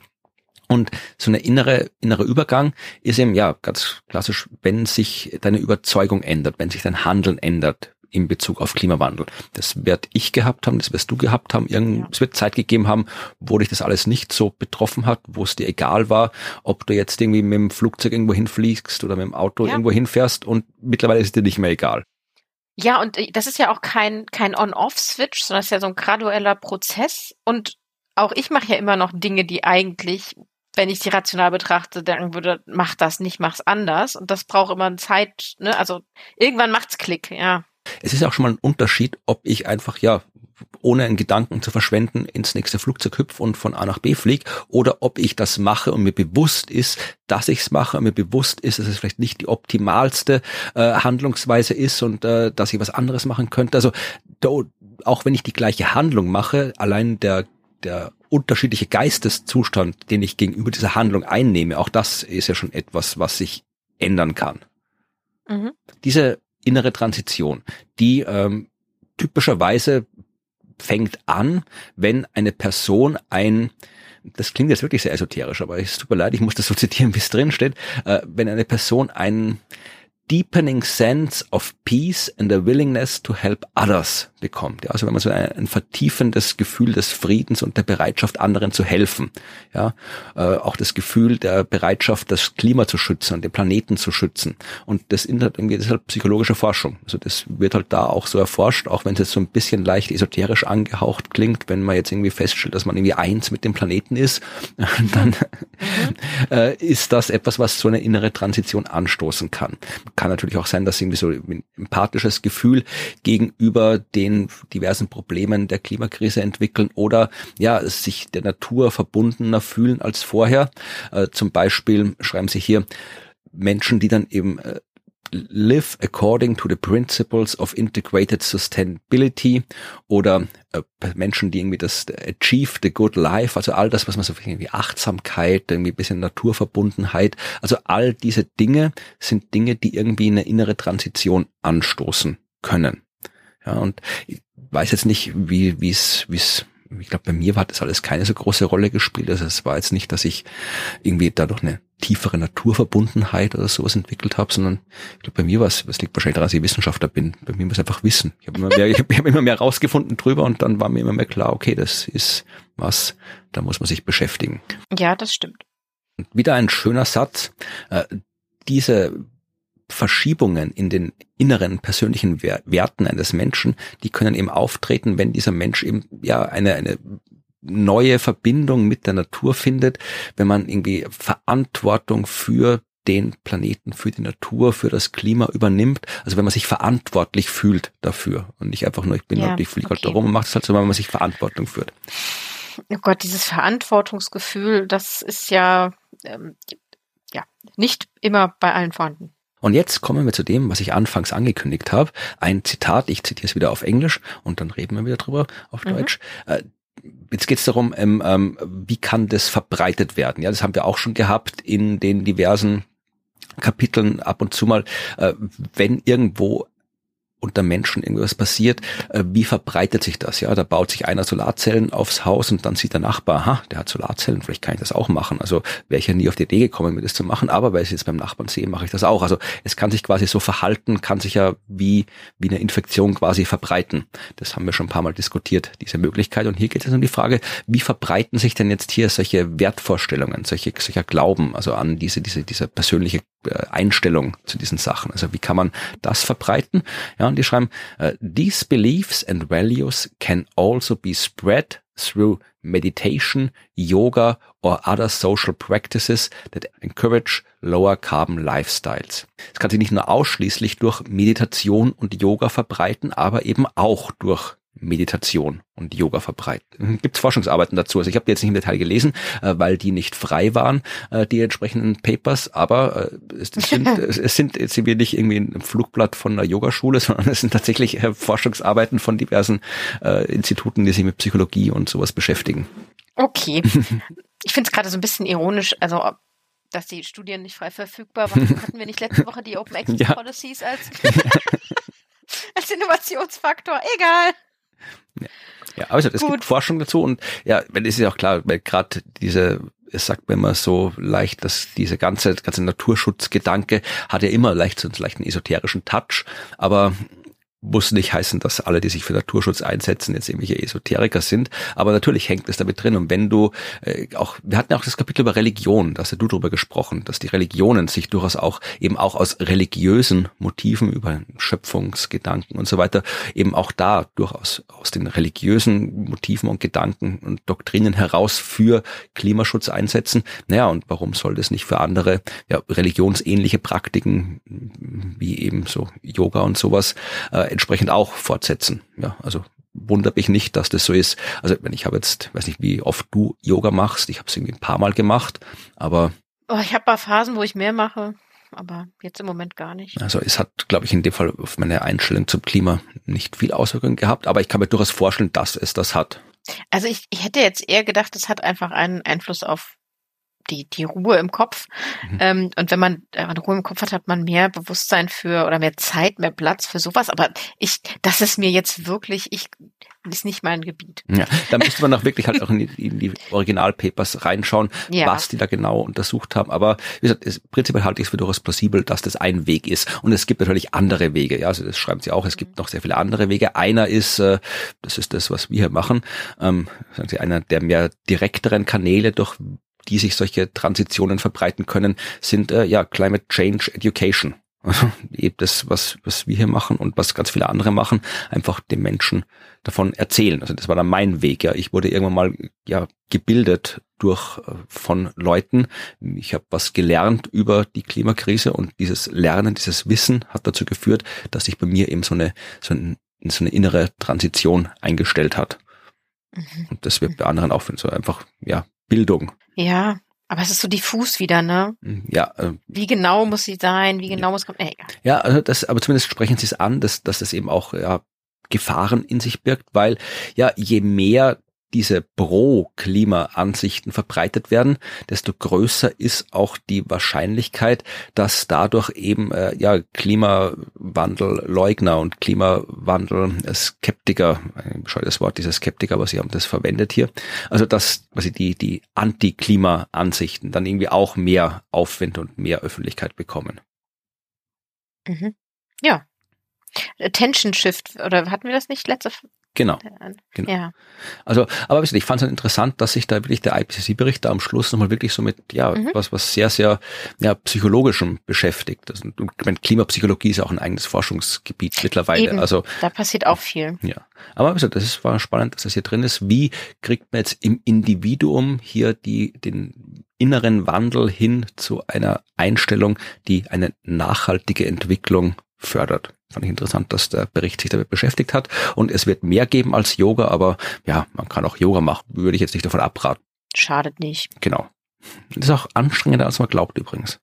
Und so eine innere, innere Übergang ist eben, ja, ganz klassisch, wenn sich deine Überzeugung ändert, wenn sich dein Handeln ändert in Bezug auf Klimawandel. Das werd ich gehabt haben, das wirst du gehabt haben. Irgend, ja. Es wird Zeit gegeben haben, wo dich das alles nicht so betroffen hat, wo es dir egal war, ob du jetzt irgendwie mit dem Flugzeug irgendwo hinfliegst oder mit dem Auto ja. irgendwo hinfährst und mittlerweile ist es dir nicht mehr egal. Ja, und äh, das ist ja auch kein, kein On-Off-Switch, sondern es ist ja so ein gradueller Prozess. Und auch ich mache ja immer noch Dinge, die eigentlich, wenn ich sie rational betrachte, denken würde, mach das nicht, mach's anders. Und das braucht immer eine Zeit, ne? Also irgendwann macht's Klick, ja. Es ist auch schon mal ein Unterschied, ob ich einfach, ja, ohne einen Gedanken zu verschwenden, ins nächste Flugzeug hüpfe und von A nach B fliege, oder ob ich das mache und mir bewusst ist, dass ich es mache und mir bewusst ist, dass es vielleicht nicht die optimalste äh, Handlungsweise ist und äh, dass ich was anderes machen könnte. Also auch wenn ich die gleiche Handlung mache, allein der der unterschiedliche Geisteszustand, den ich gegenüber dieser Handlung einnehme, auch das ist ja schon etwas, was sich ändern kann. Mhm. Diese innere Transition, die ähm, typischerweise fängt an, wenn eine Person ein das klingt jetzt wirklich sehr esoterisch, aber es tut mir leid, ich muss das so zitieren, wie es drin steht, äh, wenn eine Person ein deepening sense of peace and a willingness to help others bekommt. Ja, also wenn man so ein, ein, vertiefendes Gefühl des Friedens und der Bereitschaft, anderen zu helfen. Ja, äh, auch das Gefühl der Bereitschaft, das Klima zu schützen und den Planeten zu schützen. Und das, ist halt psychologische Forschung. Also das wird halt da auch so erforscht, auch wenn es jetzt so ein bisschen leicht esoterisch angehaucht klingt, wenn man jetzt irgendwie feststellt, dass man irgendwie eins mit dem Planeten ist, dann mhm. äh, ist das etwas, was so eine innere Transition anstoßen kann kann natürlich auch sein, dass irgendwie so ein empathisches Gefühl gegenüber den diversen Problemen der Klimakrise entwickeln oder ja, sich der Natur verbundener fühlen als vorher. Äh, zum Beispiel schreiben sie hier Menschen, die dann eben äh, live according to the principles of integrated sustainability oder Menschen, die irgendwie das achieve the good life, also all das, was man so irgendwie Achtsamkeit, irgendwie bisschen Naturverbundenheit, also all diese Dinge sind Dinge, die irgendwie eine innere Transition anstoßen können. Ja, und ich weiß jetzt nicht, wie wie es wie es ich glaube, bei mir hat das alles keine so große Rolle gespielt. Also es war jetzt nicht, dass ich irgendwie dadurch eine tiefere Naturverbundenheit oder sowas entwickelt habe, sondern ich glaube, bei mir war es, das liegt wahrscheinlich daran, dass ich Wissenschaftler bin. Bei mir muss einfach Wissen. Ich habe immer mehr, ich habe immer mehr rausgefunden drüber und dann war mir immer mehr klar, okay, das ist was, da muss man sich beschäftigen. Ja, das stimmt. Und wieder ein schöner Satz. Äh, diese Verschiebungen in den inneren persönlichen Werten eines Menschen, die können eben auftreten, wenn dieser Mensch eben ja eine, eine neue Verbindung mit der Natur findet, wenn man irgendwie Verantwortung für den Planeten, für die Natur, für das Klima übernimmt. Also wenn man sich verantwortlich fühlt dafür und nicht einfach nur, ich bin ja, halt, ich fliege okay. halt da rum und mache es halt so, wenn man sich Verantwortung führt. Oh Gott, dieses Verantwortungsgefühl, das ist ja, ähm, ja nicht immer bei allen vorhanden. Und jetzt kommen wir zu dem, was ich anfangs angekündigt habe. Ein Zitat, ich zitiere es wieder auf Englisch und dann reden wir wieder drüber auf mhm. Deutsch. Äh, Jetzt geht es darum, ähm, ähm, wie kann das verbreitet werden? Ja, das haben wir auch schon gehabt in den diversen Kapiteln ab und zu mal, äh, wenn irgendwo unter Menschen irgendwas passiert, äh, wie verbreitet sich das? Ja, da baut sich einer Solarzellen aufs Haus und dann sieht der Nachbar, aha, der hat Solarzellen, vielleicht kann ich das auch machen. Also wäre ich ja nie auf die Idee gekommen, mir das zu machen, aber weil ich es jetzt beim Nachbarn sehe, mache ich das auch. Also es kann sich quasi so verhalten, kann sich ja wie, wie eine Infektion quasi verbreiten. Das haben wir schon ein paar Mal diskutiert, diese Möglichkeit. Und hier geht es um die Frage, wie verbreiten sich denn jetzt hier solche Wertvorstellungen, solche, solcher Glauben, also an diese, diese, diese persönliche Einstellung zu diesen Sachen. Also wie kann man das verbreiten? Ja, und die schreiben, uh, these beliefs and values can also be spread through meditation, yoga or other social practices that encourage lower carbon lifestyles. Es kann sich nicht nur ausschließlich durch Meditation und Yoga verbreiten, aber eben auch durch Meditation und Yoga verbreiten. Gibt es Forschungsarbeiten dazu? Also ich habe die jetzt nicht im Detail gelesen, äh, weil die nicht frei waren, äh, die entsprechenden Papers, aber äh, es, sind, es sind jetzt sind wir nicht irgendwie ein Flugblatt von einer Yogaschule, sondern es sind tatsächlich äh, Forschungsarbeiten von diversen äh, Instituten, die sich mit Psychologie und sowas beschäftigen. Okay. Ich finde es gerade so ein bisschen ironisch, also dass die Studien nicht frei verfügbar waren. Hatten wir nicht letzte Woche die Open Access ja. Policies als, als Innovationsfaktor? Egal. Ja, ja aber es, gibt Forschung dazu und ja, wenn es ist ja auch klar, weil gerade diese es sagt mir immer so leicht, dass diese ganze, ganze Naturschutzgedanke hat ja immer leicht so einen leichten esoterischen Touch, aber muss nicht heißen, dass alle, die sich für Naturschutz einsetzen, jetzt irgendwelche Esoteriker sind. Aber natürlich hängt es damit drin. Und wenn du äh, auch, wir hatten ja auch das Kapitel über Religion, da hast ja du drüber gesprochen, dass die Religionen sich durchaus auch eben auch aus religiösen Motiven über Schöpfungsgedanken und so weiter eben auch da durchaus aus den religiösen Motiven und Gedanken und Doktrinen heraus für Klimaschutz einsetzen. Naja, und warum soll das nicht für andere ja, religionsähnliche Praktiken wie eben so Yoga und sowas äh, entsprechend auch fortsetzen. Ja, also wundert mich nicht, dass das so ist. Also wenn ich habe jetzt, weiß nicht, wie oft du Yoga machst. Ich habe es irgendwie ein paar Mal gemacht, aber oh, ich habe paar Phasen, wo ich mehr mache, aber jetzt im Moment gar nicht. Also es hat, glaube ich, in dem Fall auf meine Einstellung zum Klima nicht viel Auswirkungen gehabt, aber ich kann mir durchaus vorstellen, dass es das hat. Also ich, ich hätte jetzt eher gedacht, es hat einfach einen Einfluss auf die, die Ruhe im Kopf. Mhm. Ähm, und wenn man äh, Ruhe im Kopf hat, hat man mehr Bewusstsein für oder mehr Zeit, mehr Platz für sowas. Aber ich, das ist mir jetzt wirklich, ich, ist nicht mein Gebiet. Ja, da müsste man auch wirklich halt auch in die, in die Originalpapers reinschauen, ja. was die da genau untersucht haben. Aber wie gesagt, es, prinzipiell halte ich es für durchaus plausibel, dass das ein Weg ist. Und es gibt natürlich andere Wege. Ja, also das schreiben sie auch. Es gibt noch sehr viele andere Wege. Einer ist, äh, das ist das, was wir hier machen, ähm, sagen sie, einer der mehr direkteren Kanäle, durch die sich solche Transitionen verbreiten können, sind äh, ja Climate Change Education. Also eben das, was, was wir hier machen und was ganz viele andere machen, einfach den Menschen davon erzählen. Also das war dann mein Weg. Ja, ich wurde irgendwann mal ja gebildet durch äh, von Leuten. Ich habe was gelernt über die Klimakrise und dieses Lernen, dieses Wissen hat dazu geführt, dass sich bei mir eben so eine so, ein, so eine innere Transition eingestellt hat. Mhm. Und das wird bei anderen auch so einfach ja Bildung. Ja, aber es ist so diffus wieder, ne? Hm, ja. Äh, wie genau muss sie sein? Wie genau ja. muss äh, egal. Ja, also das, aber zumindest sprechen sie es an, dass, dass das eben auch ja, Gefahren in sich birgt, weil ja je mehr diese Pro-Klima-Ansichten verbreitet werden, desto größer ist auch die Wahrscheinlichkeit, dass dadurch eben äh, ja Klimawandelleugner und Klimawandel-Skeptiker, ein bescheuertes Wort, diese Skeptiker, aber sie haben das verwendet hier, also dass quasi die, die Anti-Klima-Ansichten dann irgendwie auch mehr Aufwind und mehr Öffentlichkeit bekommen. Mhm. Ja, Attention Shift, oder hatten wir das nicht letzte Genau. genau. Ja. Also, aber ich fand es halt interessant, dass sich da wirklich der IPCC-Bericht da am Schluss nochmal wirklich so mit, ja, mhm. was, was sehr, sehr, ja, psychologischem beschäftigt. Also, ich meine, Klimapsychologie ist auch ein eigenes Forschungsgebiet mittlerweile. Eben, also. Da passiert auch viel. Ja. Aber wie gesagt, das ist, war spannend, dass das hier drin ist. Wie kriegt man jetzt im Individuum hier die, den inneren Wandel hin zu einer Einstellung, die eine nachhaltige Entwicklung fördert. Fand ich interessant, dass der Bericht sich damit beschäftigt hat. Und es wird mehr geben als Yoga, aber ja, man kann auch Yoga machen. Würde ich jetzt nicht davon abraten. Schadet nicht. Genau. Ist auch anstrengender, als man glaubt übrigens.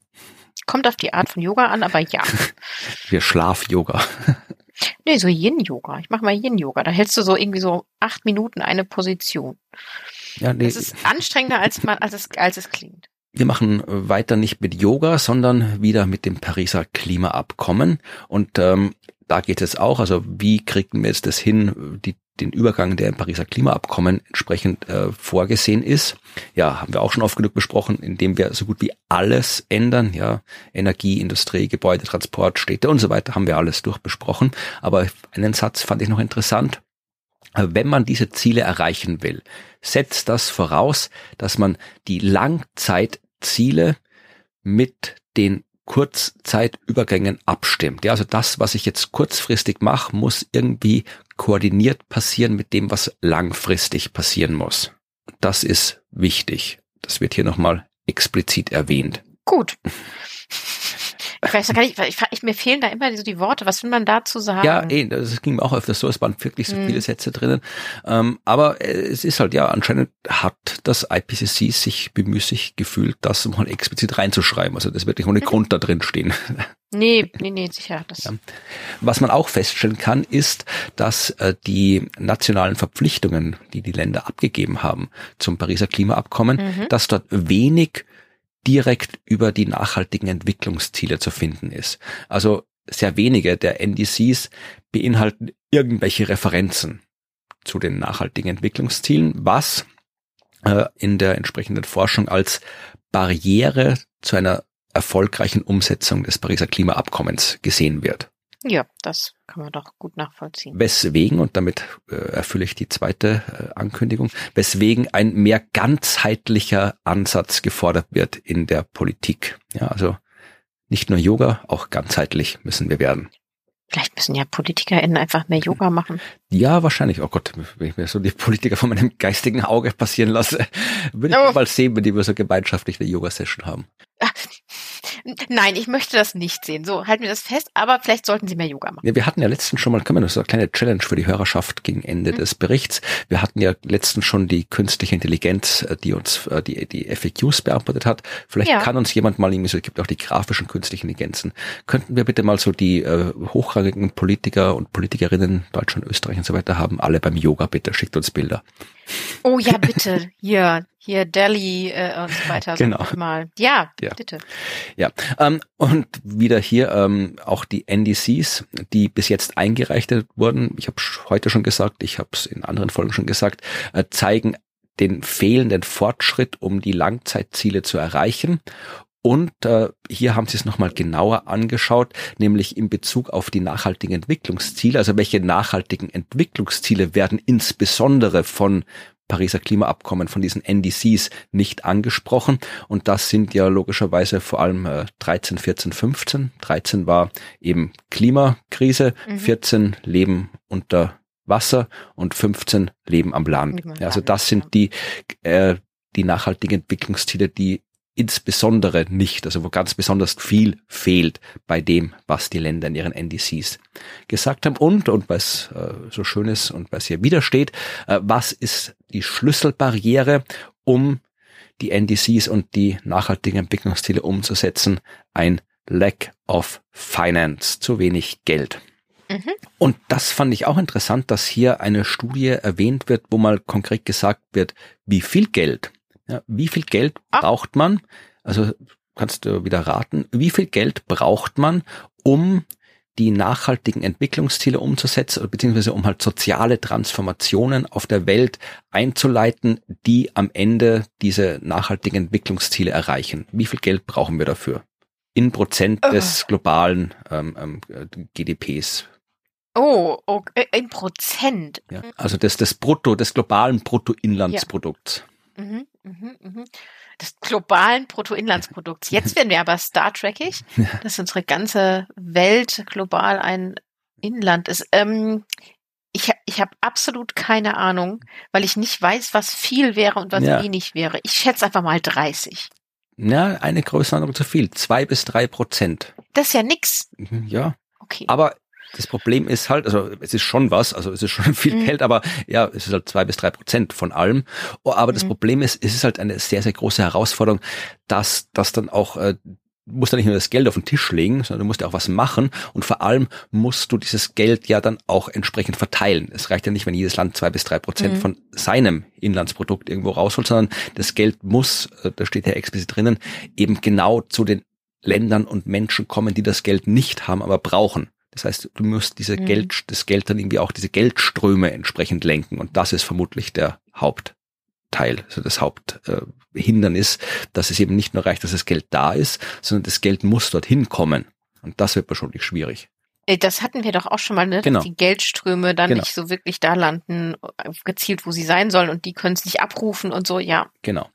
Kommt auf die Art von Yoga an, aber ja. Wir Schlaf-Yoga. Nee, so Yin-Yoga. Ich mache mal Yin-Yoga. Da hältst du so irgendwie so acht Minuten eine Position. Ja, nee. Das ist anstrengender, als, man, als, es, als es klingt. Wir machen weiter nicht mit Yoga, sondern wieder mit dem Pariser Klimaabkommen. Und ähm, da geht es auch, also wie kriegen wir jetzt das hin, die den Übergang, der im Pariser Klimaabkommen entsprechend äh, vorgesehen ist. Ja, haben wir auch schon oft genug besprochen, indem wir so gut wie alles ändern. Ja, Energie, Industrie, Gebäude, Transport, Städte und so weiter haben wir alles durchbesprochen. Aber einen Satz fand ich noch interessant. Wenn man diese Ziele erreichen will, setzt das voraus, dass man die Langzeitziele mit den Kurzzeitübergängen abstimmt. Ja, also das, was ich jetzt kurzfristig mache, muss irgendwie koordiniert passieren mit dem, was langfristig passieren muss. Das ist wichtig. Das wird hier nochmal explizit erwähnt. Gut. Ich weiß gar nicht, ich, ich, mir fehlen da immer so die Worte. Was will man dazu sagen? Ja, eh, das ging mir auch öfters so. Es waren wirklich so hm. viele Sätze drinnen. Ähm, aber äh, es ist halt, ja, anscheinend hat das IPCC sich bemüßigt gefühlt, das mal explizit reinzuschreiben. Also das wird nicht ohne mhm. Grund da drin stehen. Nee, nee, nee, sicher. Das ja. Was man auch feststellen kann, ist, dass äh, die nationalen Verpflichtungen, die die Länder abgegeben haben zum Pariser Klimaabkommen, mhm. dass dort wenig direkt über die nachhaltigen Entwicklungsziele zu finden ist. Also sehr wenige der NDCs beinhalten irgendwelche Referenzen zu den nachhaltigen Entwicklungszielen, was äh, in der entsprechenden Forschung als Barriere zu einer erfolgreichen Umsetzung des Pariser Klimaabkommens gesehen wird. Ja, das kann man doch gut nachvollziehen. Weswegen, und damit äh, erfülle ich die zweite äh, Ankündigung, weswegen ein mehr ganzheitlicher Ansatz gefordert wird in der Politik. Ja, also nicht nur Yoga, auch ganzheitlich müssen wir werden. Vielleicht müssen ja PolitikerInnen einfach mehr Yoga machen. Ja, wahrscheinlich. Oh Gott, wenn ich mir so die Politiker von meinem geistigen Auge passieren lasse, würde ich oh. mal sehen, wenn die wir so gemeinschaftlich eine Yoga-Session haben. Nein, ich möchte das nicht sehen. So, halten wir das fest, aber vielleicht sollten Sie mehr Yoga machen. Ja, wir hatten ja letztens schon mal, können wir noch so eine kleine Challenge für die Hörerschaft gegen Ende mhm. des Berichts. Wir hatten ja letztens schon die künstliche Intelligenz, äh, die uns äh, die, die FAQs beantwortet hat. Vielleicht ja. kann uns jemand mal irgendwie so, es gibt auch die grafischen künstlichen Intelligenzen. Könnten wir bitte mal so die äh, hochrangigen Politiker und Politikerinnen, Deutschland, Österreich und so weiter haben, alle beim Yoga, bitte schickt uns Bilder. Oh ja, bitte. Hier, hier Delhi äh, und so weiter. Genau. Mal. Ja, ja, bitte. Ja, ähm, und wieder hier ähm, auch die NDCs, die bis jetzt eingereicht wurden. Ich habe heute schon gesagt, ich habe es in anderen Folgen schon gesagt, äh, zeigen den fehlenden Fortschritt, um die Langzeitziele zu erreichen. Und äh, hier haben sie es nochmal genauer angeschaut, nämlich in Bezug auf die nachhaltigen Entwicklungsziele. Also welche nachhaltigen Entwicklungsziele werden insbesondere von Pariser Klimaabkommen, von diesen NDCs nicht angesprochen. Und das sind ja logischerweise vor allem äh, 13, 14, 15. 13 war eben Klimakrise, mhm. 14 Leben unter Wasser und 15 Leben am Land. Also das sind die, äh, die nachhaltigen Entwicklungsziele, die insbesondere nicht, also wo ganz besonders viel fehlt bei dem, was die Länder in ihren NDCs gesagt haben und, und es äh, so schön ist und es hier widersteht, äh, was ist die Schlüsselbarriere, um die NDCs und die nachhaltigen Entwicklungsziele umzusetzen? Ein Lack of Finance, zu wenig Geld. Mhm. Und das fand ich auch interessant, dass hier eine Studie erwähnt wird, wo mal konkret gesagt wird, wie viel Geld ja, wie viel Geld ah. braucht man? Also kannst du wieder raten, wie viel Geld braucht man, um die nachhaltigen Entwicklungsziele umzusetzen, beziehungsweise um halt soziale Transformationen auf der Welt einzuleiten, die am Ende diese nachhaltigen Entwicklungsziele erreichen. Wie viel Geld brauchen wir dafür? In Prozent oh. des globalen ähm, ähm, GDPs. Oh, okay. in Prozent. Ja, also des, des Brutto, des globalen Bruttoinlandsprodukts. Ja. Mhm. Mhm, mhm. Des globalen Bruttoinlandsprodukts. Jetzt werden wir aber Star Trekig, dass unsere ganze Welt global ein Inland ist. Ähm, ich, ich habe absolut keine Ahnung, weil ich nicht weiß, was viel wäre und was ja. wenig wäre. Ich schätze einfach mal 30. Na, eine Größenordnung zu viel. Zwei bis drei Prozent. Das ist ja nix. Mhm, Ja, Okay. aber das Problem ist halt, also es ist schon was, also es ist schon viel Mhm. Geld, aber ja, es ist halt zwei bis drei Prozent von allem. Oh, Aber das Mhm. Problem ist, es ist halt eine sehr, sehr große Herausforderung, dass das dann auch äh, du musst ja nicht nur das Geld auf den Tisch legen, sondern du musst ja auch was machen und vor allem musst du dieses Geld ja dann auch entsprechend verteilen. Es reicht ja nicht, wenn jedes Land zwei bis drei Prozent Mhm. von seinem Inlandsprodukt irgendwo rausholt, sondern das Geld muss, äh, da steht ja explizit drinnen, eben genau zu den Ländern und Menschen kommen, die das Geld nicht haben, aber brauchen. Das heißt, du musst diese Mhm. Geld, das Geld dann irgendwie auch diese Geldströme entsprechend lenken. Und das ist vermutlich der Hauptteil, also das Haupthindernis, dass es eben nicht nur reicht, dass das Geld da ist, sondern das Geld muss dorthin kommen. Und das wird wahrscheinlich schwierig. Äh, Das hatten wir doch auch schon mal, ne? Genau. dass die Geldströme dann Genau. nicht so wirklich da landen, äh, gezielt, wo sie sein sollen und die können es nicht abrufen und so, ja. Genau.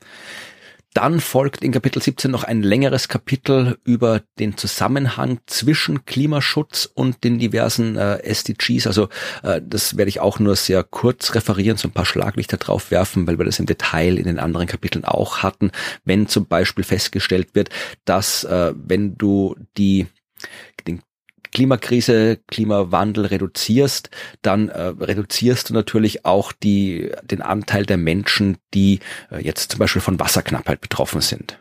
Dann folgt in Kapitel 17 noch ein längeres Kapitel über den Zusammenhang zwischen Klimaschutz und den diversen äh, SDGs. Also äh, das werde ich auch nur sehr kurz referieren, so ein paar Schlaglichter drauf werfen, weil wir das im Detail in den anderen Kapiteln auch hatten. Wenn zum Beispiel festgestellt wird, dass äh, wenn du die Klimakrise, Klimawandel reduzierst, dann äh, reduzierst du natürlich auch die, den Anteil der Menschen, die äh, jetzt zum Beispiel von Wasserknappheit betroffen sind.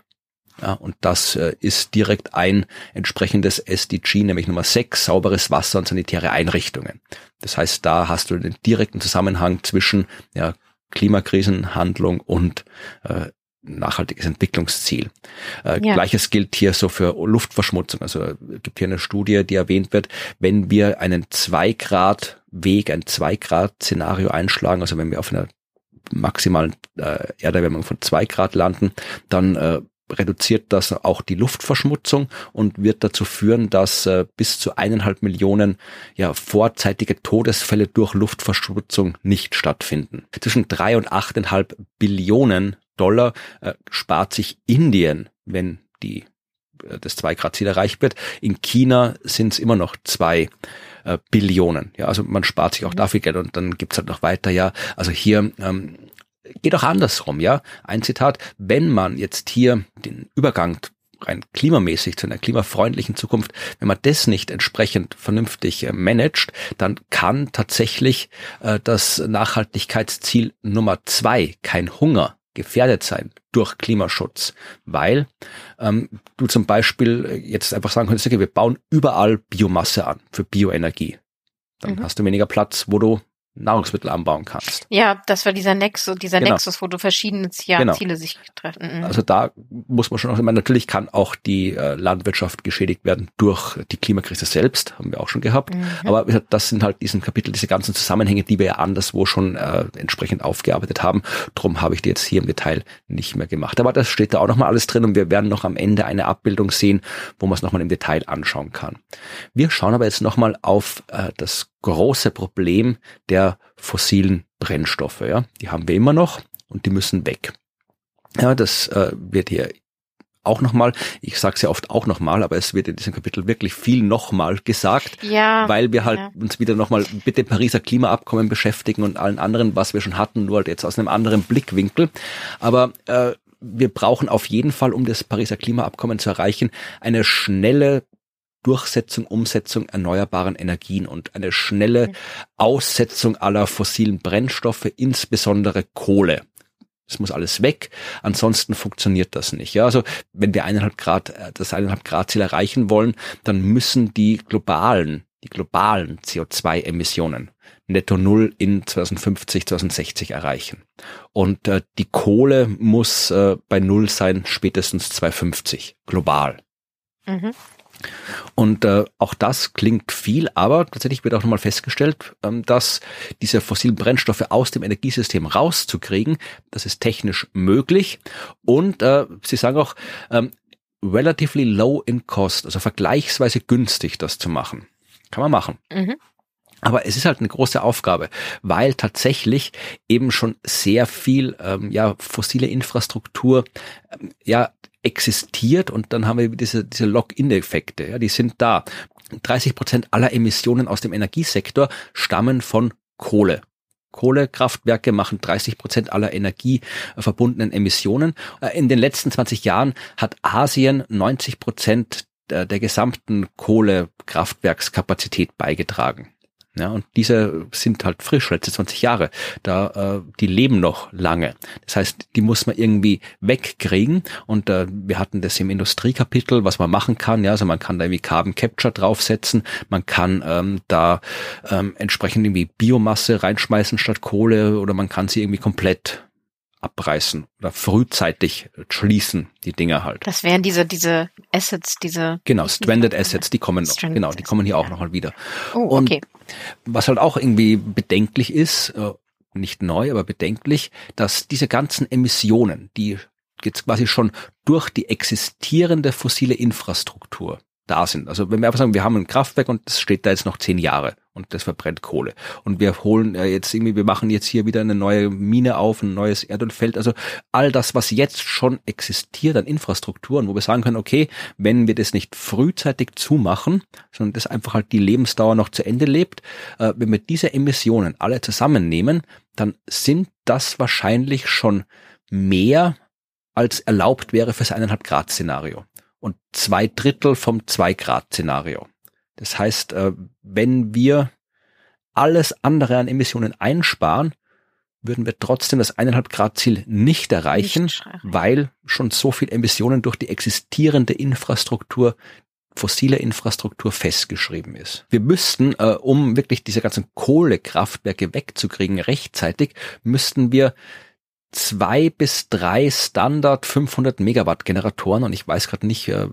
Ja, und das äh, ist direkt ein entsprechendes SDG, nämlich Nummer 6, sauberes Wasser und sanitäre Einrichtungen. Das heißt, da hast du den direkten Zusammenhang zwischen ja, Klimakrisenhandlung und äh, nachhaltiges Entwicklungsziel. Äh, Ja. Gleiches gilt hier so für Luftverschmutzung. Also es gibt hier eine Studie, die erwähnt wird, wenn wir einen 2 Grad Weg, ein 2 Grad Szenario einschlagen, also wenn wir auf einer maximalen äh, Erderwärmung von 2 Grad landen, dann äh, reduziert das auch die Luftverschmutzung und wird dazu führen, dass äh, bis zu eineinhalb Millionen ja, vorzeitige Todesfälle durch Luftverschmutzung nicht stattfinden. Zwischen drei und achteinhalb Billionen Dollar äh, spart sich Indien, wenn die äh, das 2 Grad Ziel erreicht wird. In China sind es immer noch zwei äh, Billionen. Ja, also man spart sich auch Mhm. dafür Geld und dann gibt's halt noch weiter, ja. Also hier ähm, geht auch andersrum, ja. Ein Zitat, wenn man jetzt hier den Übergang rein klimamäßig zu einer klimafreundlichen Zukunft, wenn man das nicht entsprechend vernünftig äh, managt, dann kann tatsächlich äh, das Nachhaltigkeitsziel Nummer zwei, kein Hunger, gefährdet sein durch Klimaschutz, weil ähm, du zum Beispiel äh, jetzt einfach sagen könntest, okay, wir bauen überall Biomasse an für Bioenergie. Dann Mhm. hast du weniger Platz, wo du Nahrungsmittel anbauen kannst. Ja, das war dieser Nexus, dieser Genau. Nexus, wo du verschiedene Ziele, Genau. Ziele sich treffen. Mhm. Also da muss man schon auch, meine, natürlich kann auch die äh, Landwirtschaft geschädigt werden durch die Klimakrise selbst, haben wir auch schon gehabt. Mhm. Aber das sind halt diesen Kapitel, diese ganzen Zusammenhänge, die wir ja anderswo schon äh, entsprechend aufgearbeitet haben. Drum habe ich die jetzt hier im Detail nicht mehr gemacht. Aber das steht da auch nochmal alles drin und wir werden noch am Ende eine Abbildung sehen, wo man es nochmal im Detail anschauen kann. Wir schauen aber jetzt nochmal auf äh, das große Problem der fossilen Brennstoffe. Ja? Die haben wir immer noch und die müssen weg. Ja, das äh, wird hier auch nochmal, ich sage es ja oft auch nochmal, aber es wird in diesem Kapitel wirklich viel nochmal gesagt, ja, weil wir halt ja. uns wieder nochmal mit dem Pariser Klimaabkommen beschäftigen und allen anderen, was wir schon hatten, nur halt jetzt aus einem anderen Blickwinkel. Aber äh, wir brauchen auf jeden Fall, um das Pariser Klimaabkommen zu erreichen, eine schnelle Durchsetzung, Umsetzung erneuerbaren Energien und eine schnelle. Aussetzung aller fossilen Brennstoffe, insbesondere Kohle. Es muss alles weg, ansonsten funktioniert das nicht. Ja, also wenn wir eineinhalb Grad, äh, das eineinhalb Grad Ziel erreichen wollen, dann müssen die globalen, die globalen CO2-Emissionen netto null in 2050, 2060 erreichen. Und äh, die Kohle muss äh, bei null sein, spätestens 2050, global. Mhm. Und äh, auch das klingt viel, aber tatsächlich wird auch nochmal festgestellt, ähm, dass diese fossilen Brennstoffe aus dem Energiesystem rauszukriegen, das ist technisch möglich. Und äh, Sie sagen auch, ähm, relatively low in cost, also vergleichsweise günstig, das zu machen. Kann man machen. Mhm. Aber es ist halt eine große Aufgabe, weil tatsächlich eben schon sehr viel ähm, ja fossile Infrastruktur ähm, ja existiert und dann haben wir diese diese Lock-in-Effekte, ja, die sind da. 30 Prozent aller Emissionen aus dem Energiesektor stammen von Kohle. Kohlekraftwerke machen 30 Prozent aller energieverbundenen Emissionen. Äh, in den letzten 20 Jahren hat Asien 90 Prozent der, der gesamten Kohlekraftwerkskapazität beigetragen. Ja, und diese sind halt frisch, letzte 20 Jahre. Da, äh, die leben noch lange. Das heißt, die muss man irgendwie wegkriegen. Und äh, wir hatten das im Industriekapitel, was man machen kann. Ja, also man kann da irgendwie Carbon Capture draufsetzen. Man kann ähm, da ähm, entsprechend irgendwie Biomasse reinschmeißen statt Kohle oder man kann sie irgendwie komplett abreißen oder frühzeitig schließen, die Dinger halt. Das wären diese, diese Assets, diese. Genau, Stranded Assets, die kommen noch. Genau, die kommen hier auch nochmal wieder. Oh, okay. Und was halt auch irgendwie bedenklich ist, äh, nicht neu, aber bedenklich, dass diese ganzen Emissionen, die jetzt quasi schon durch die existierende fossile Infrastruktur da sind. Also wenn wir einfach sagen, wir haben ein Kraftwerk und das steht da jetzt noch zehn Jahre und das verbrennt Kohle. Und wir holen äh, jetzt irgendwie, wir machen jetzt hier wieder eine neue Mine auf, ein neues Erdölfeld. Also all das, was jetzt schon existiert an Infrastrukturen, wo wir sagen können, okay, wenn wir das nicht frühzeitig zumachen, sondern das einfach halt die Lebensdauer noch zu Ende lebt, äh, wenn wir diese Emissionen alle zusammennehmen, dann sind das wahrscheinlich schon mehr als erlaubt wäre fürs eineinhalb Grad Szenario und zwei Drittel vom Zwei-Grad-Szenario. Das heißt, äh, wenn wir alles andere an Emissionen einsparen, würden wir trotzdem das eineinhalb Grad Ziel nicht erreichen, nicht weil schon so viel Emissionen durch die existierende Infrastruktur, fossile Infrastruktur festgeschrieben ist. Wir müssten, äh, um wirklich diese ganzen Kohlekraftwerke wegzukriegen rechtzeitig, müssten wir zwei bis drei Standard 500 Megawatt Generatoren und ich weiß gerade nicht, äh,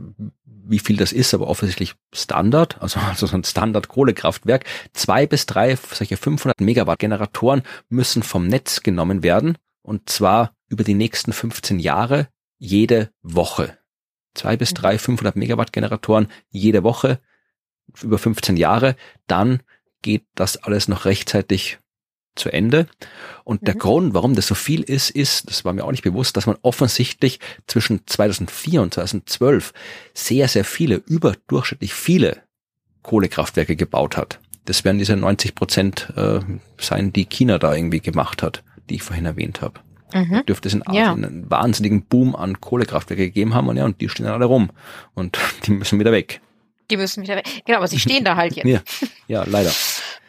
wie viel das ist, aber offensichtlich Standard, also, also so ein Standard Kohlekraftwerk. Zwei bis drei solche 500 Megawatt Generatoren müssen vom Netz genommen werden und zwar über die nächsten 15 Jahre jede Woche. Zwei bis drei 500 Megawatt Generatoren jede Woche über 15 Jahre, dann geht das alles noch rechtzeitig zu Ende. Und der mhm. Grund, warum das so viel ist, ist, das war mir auch nicht bewusst, dass man offensichtlich zwischen 2004 und 2012 sehr, sehr viele, überdurchschnittlich viele Kohlekraftwerke gebaut hat. Das werden diese 90 Prozent äh, sein, die China da irgendwie gemacht hat, die ich vorhin erwähnt habe. Mhm. Dürfte es in Asien ja. einen wahnsinnigen Boom an Kohlekraftwerke gegeben haben und ja, und die stehen alle rum und die müssen wieder weg. Die müssen wieder weg. Genau, aber sie stehen da halt jetzt. Ja, ja leider.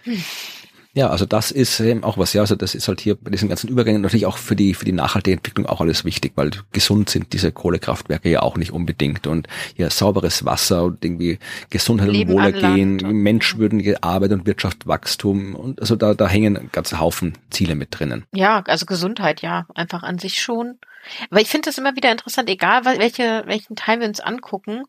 Ja, also das ist eben auch was, ja, also das ist halt hier bei diesen ganzen Übergängen natürlich auch für die, für die nachhaltige Entwicklung auch alles wichtig, weil gesund sind diese Kohlekraftwerke ja auch nicht unbedingt und ja, sauberes Wasser und irgendwie Gesundheit Leben und Wohlergehen, menschwürdige Arbeit und Wirtschaftswachstum und also da, da hängen ein ganzer Haufen Ziele mit drinnen. Ja, also Gesundheit, ja, einfach an sich schon. Aber ich finde es immer wieder interessant, egal welche, welchen Teil wir uns angucken,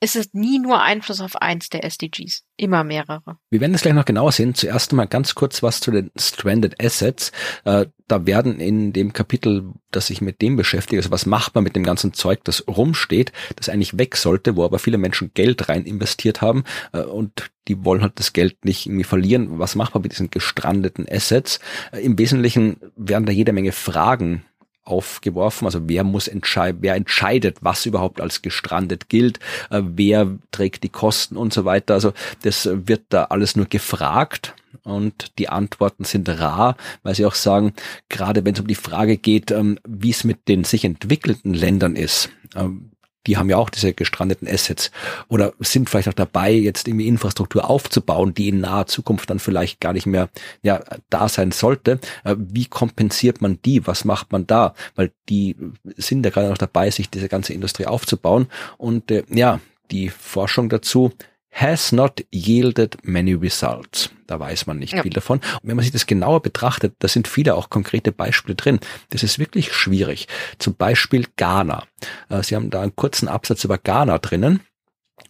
es ist nie nur Einfluss auf eins der SDGs, immer mehrere. Wir werden das gleich noch genauer sehen. Zuerst mal ganz kurz was zu den Stranded Assets. Äh, da werden in dem Kapitel, das sich mit dem beschäftigt, also was macht man mit dem ganzen Zeug, das rumsteht, das eigentlich weg sollte, wo aber viele Menschen Geld rein investiert haben äh, und die wollen halt das Geld nicht irgendwie verlieren. Was macht man mit diesen gestrandeten Assets? Äh, Im Wesentlichen werden da jede Menge Fragen aufgeworfen. Also wer muss entscheiden, wer entscheidet, was überhaupt als gestrandet gilt, äh, wer trägt die Kosten und so weiter. Also das wird da alles nur gefragt und die Antworten sind rar, weil sie auch sagen, gerade wenn es um die Frage geht, ähm, wie es mit den sich entwickelnden Ländern ist, ähm, die haben ja auch diese gestrandeten Assets oder sind vielleicht auch dabei, jetzt irgendwie Infrastruktur aufzubauen, die in naher Zukunft dann vielleicht gar nicht mehr ja, da sein sollte. Äh, wie kompensiert man die? Was macht man da? Weil die sind ja gerade noch dabei, sich diese ganze Industrie aufzubauen. Und äh, ja, die Forschung dazu has not yielded many results. Da weiß man nicht ja. viel davon. Und wenn man sich das genauer betrachtet, da sind viele auch konkrete Beispiele drin. Das ist wirklich schwierig. Zum Beispiel Ghana. Äh, Sie haben da einen kurzen Absatz über Ghana drinnen.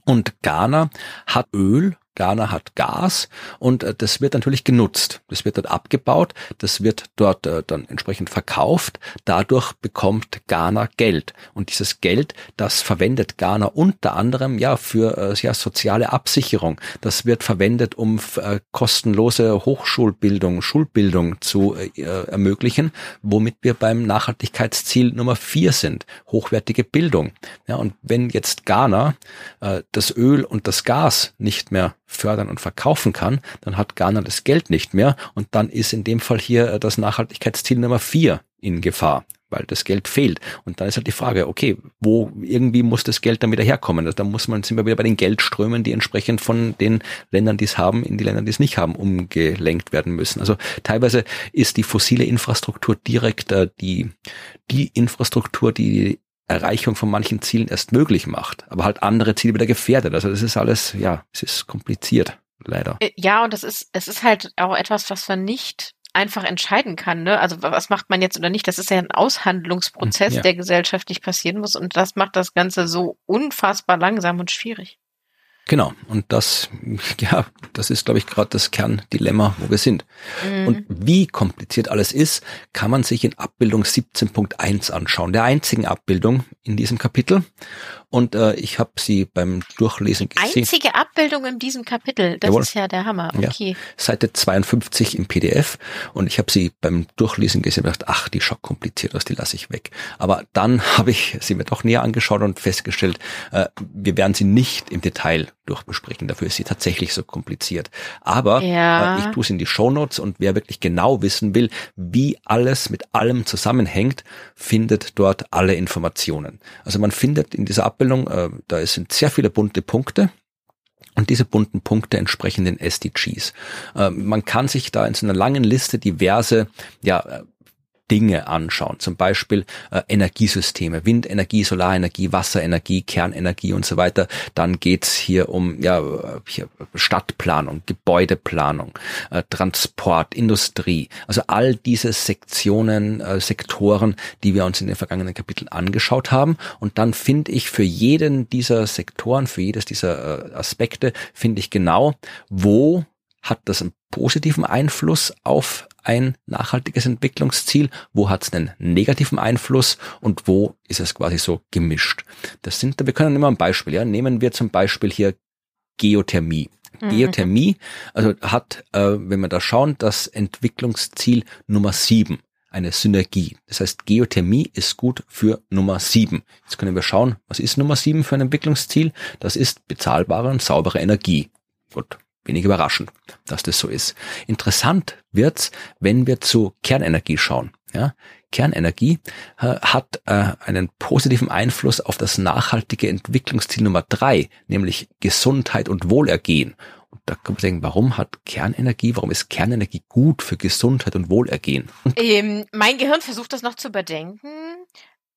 Und Ghana hat Öl Ghana hat Gas und äh, das wird natürlich genutzt. Das wird dort abgebaut, das wird dort äh, dann entsprechend verkauft. Dadurch bekommt Ghana Geld. Und dieses Geld, das verwendet Ghana unter anderem ja für äh, ja, soziale Absicherung. Das wird verwendet, um äh, kostenlose Hochschulbildung, Schulbildung zu äh, ermöglichen, womit wir beim Nachhaltigkeitsziel Nummer vier sind. Hochwertige Bildung. Ja, und wenn jetzt Ghana äh, das Öl und das Gas nicht mehr fördern und verkaufen kann, dann hat Ghana das Geld nicht mehr und dann ist in dem Fall hier äh, das Nachhaltigkeitsziel Nummer vier in Gefahr, weil das Geld fehlt. Und dann ist halt die Frage, okay, wo irgendwie muss das Geld dann wieder herkommen? Also da muss man, sind wir wieder bei den Geldströmen, die entsprechend von den Ländern, die es haben, in die Länder, die es nicht haben, umgelenkt werden müssen. Also teilweise ist die fossile Infrastruktur direkt äh, die, die Infrastruktur, die Erreichung von manchen Zielen erst möglich macht, aber halt andere Ziele wieder gefährdet. Also das ist alles, ja, es ist kompliziert, leider. Äh, ja, und das ist, es ist halt auch etwas, was man nicht einfach entscheiden kann. Ne? Also was macht man jetzt oder nicht? Das ist ja ein Aushandlungsprozess, ja. der gesellschaftlich passieren muss und das macht das Ganze so unfassbar langsam und schwierig. Genau. Und das, ja, das ist, glaube ich, gerade das Kerndilemma, wo wir sind. Mhm. Und wie kompliziert alles ist, kann man sich in Abbildung 17.1 anschauen, der einzigen Abbildung in diesem Kapitel. Und äh, ich habe sie beim Durchlesen gesehen. Einzige Abbildung in diesem Kapitel, das Jawohl. ist ja der Hammer. Okay. Ja. Seite 52 im PDF. Und ich habe sie beim Durchlesen gesehen und gedacht, ach, die schaut kompliziert aus, die lasse ich weg. Aber dann habe ich sie mir doch näher angeschaut und festgestellt, äh, wir werden sie nicht im Detail durchbesprechen. Dafür ist sie tatsächlich so kompliziert. Aber ja. äh, ich tue es in die Shownotes und wer wirklich genau wissen will, wie alles mit allem zusammenhängt, findet dort alle Informationen. Also man findet in dieser Abbildung, äh, da sind sehr viele bunte Punkte. Und diese bunten Punkte entsprechen den SDGs. Äh, man kann sich da in so einer langen Liste diverse ja, Dinge anschauen, zum Beispiel äh, Energiesysteme, Windenergie, Solarenergie, Wasserenergie, Kernenergie und so weiter. Dann geht's hier um ja, hier Stadtplanung, Gebäudeplanung, äh, Transport, Industrie. Also all diese Sektionen, äh, Sektoren, die wir uns in den vergangenen Kapiteln angeschaut haben. Und dann finde ich für jeden dieser Sektoren, für jedes dieser äh, Aspekte, finde ich genau, wo hat das einen positiven Einfluss auf ein nachhaltiges Entwicklungsziel, wo hat es einen negativen Einfluss und wo ist es quasi so gemischt. Das sind, wir können immer ein Beispiel, ja, nehmen wir zum Beispiel hier Geothermie. Mhm. Geothermie, also hat, äh, wenn wir da schauen, das Entwicklungsziel Nummer sieben eine Synergie. Das heißt, Geothermie ist gut für Nummer sieben. Jetzt können wir schauen, was ist Nummer sieben für ein Entwicklungsziel? Das ist bezahlbare und saubere Energie. Gut, Wenig überraschend, dass das so ist. Interessant wird's, wenn wir zu Kernenergie schauen. Ja, Kernenergie äh, hat äh, einen positiven Einfluss auf das nachhaltige Entwicklungsziel Nummer drei, nämlich Gesundheit und Wohlergehen. Und da kann man denken, warum hat Kernenergie, warum ist Kernenergie gut für Gesundheit und Wohlergehen? Ähm, mein Gehirn versucht das noch zu überdenken.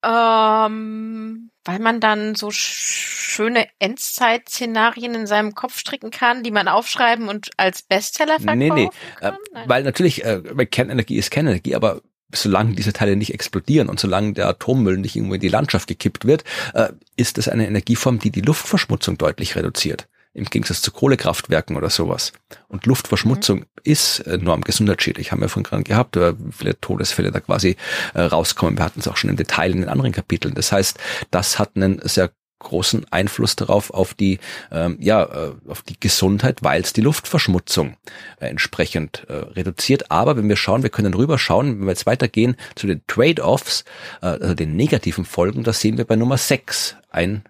Ähm, weil man dann so schöne Endzeit-Szenarien in seinem Kopf stricken kann, die man aufschreiben und als Bestseller verkaufen nee, nee. kann? Äh, weil natürlich, äh, Kernenergie ist Kernenergie, aber solange diese Teile nicht explodieren und solange der Atommüll nicht irgendwo in die Landschaft gekippt wird, äh, ist es eine Energieform, die die Luftverschmutzung deutlich reduziert im Gegensatz zu Kohlekraftwerken oder sowas. Und Luftverschmutzung mhm. ist enorm gesundheitsschädlich. Haben wir vorhin gerade gehabt, wie viele Todesfälle da quasi äh, rauskommen. Wir hatten es auch schon im Detail in den anderen Kapiteln. Das heißt, das hat einen sehr großen Einfluss darauf auf die ähm, ja äh, auf die Gesundheit, weil es die Luftverschmutzung äh, entsprechend äh, reduziert. Aber wenn wir schauen, wir können rüberschauen, wenn wir jetzt weitergehen zu den Trade-offs, äh, also den negativen Folgen, da sehen wir bei Nummer 6 ein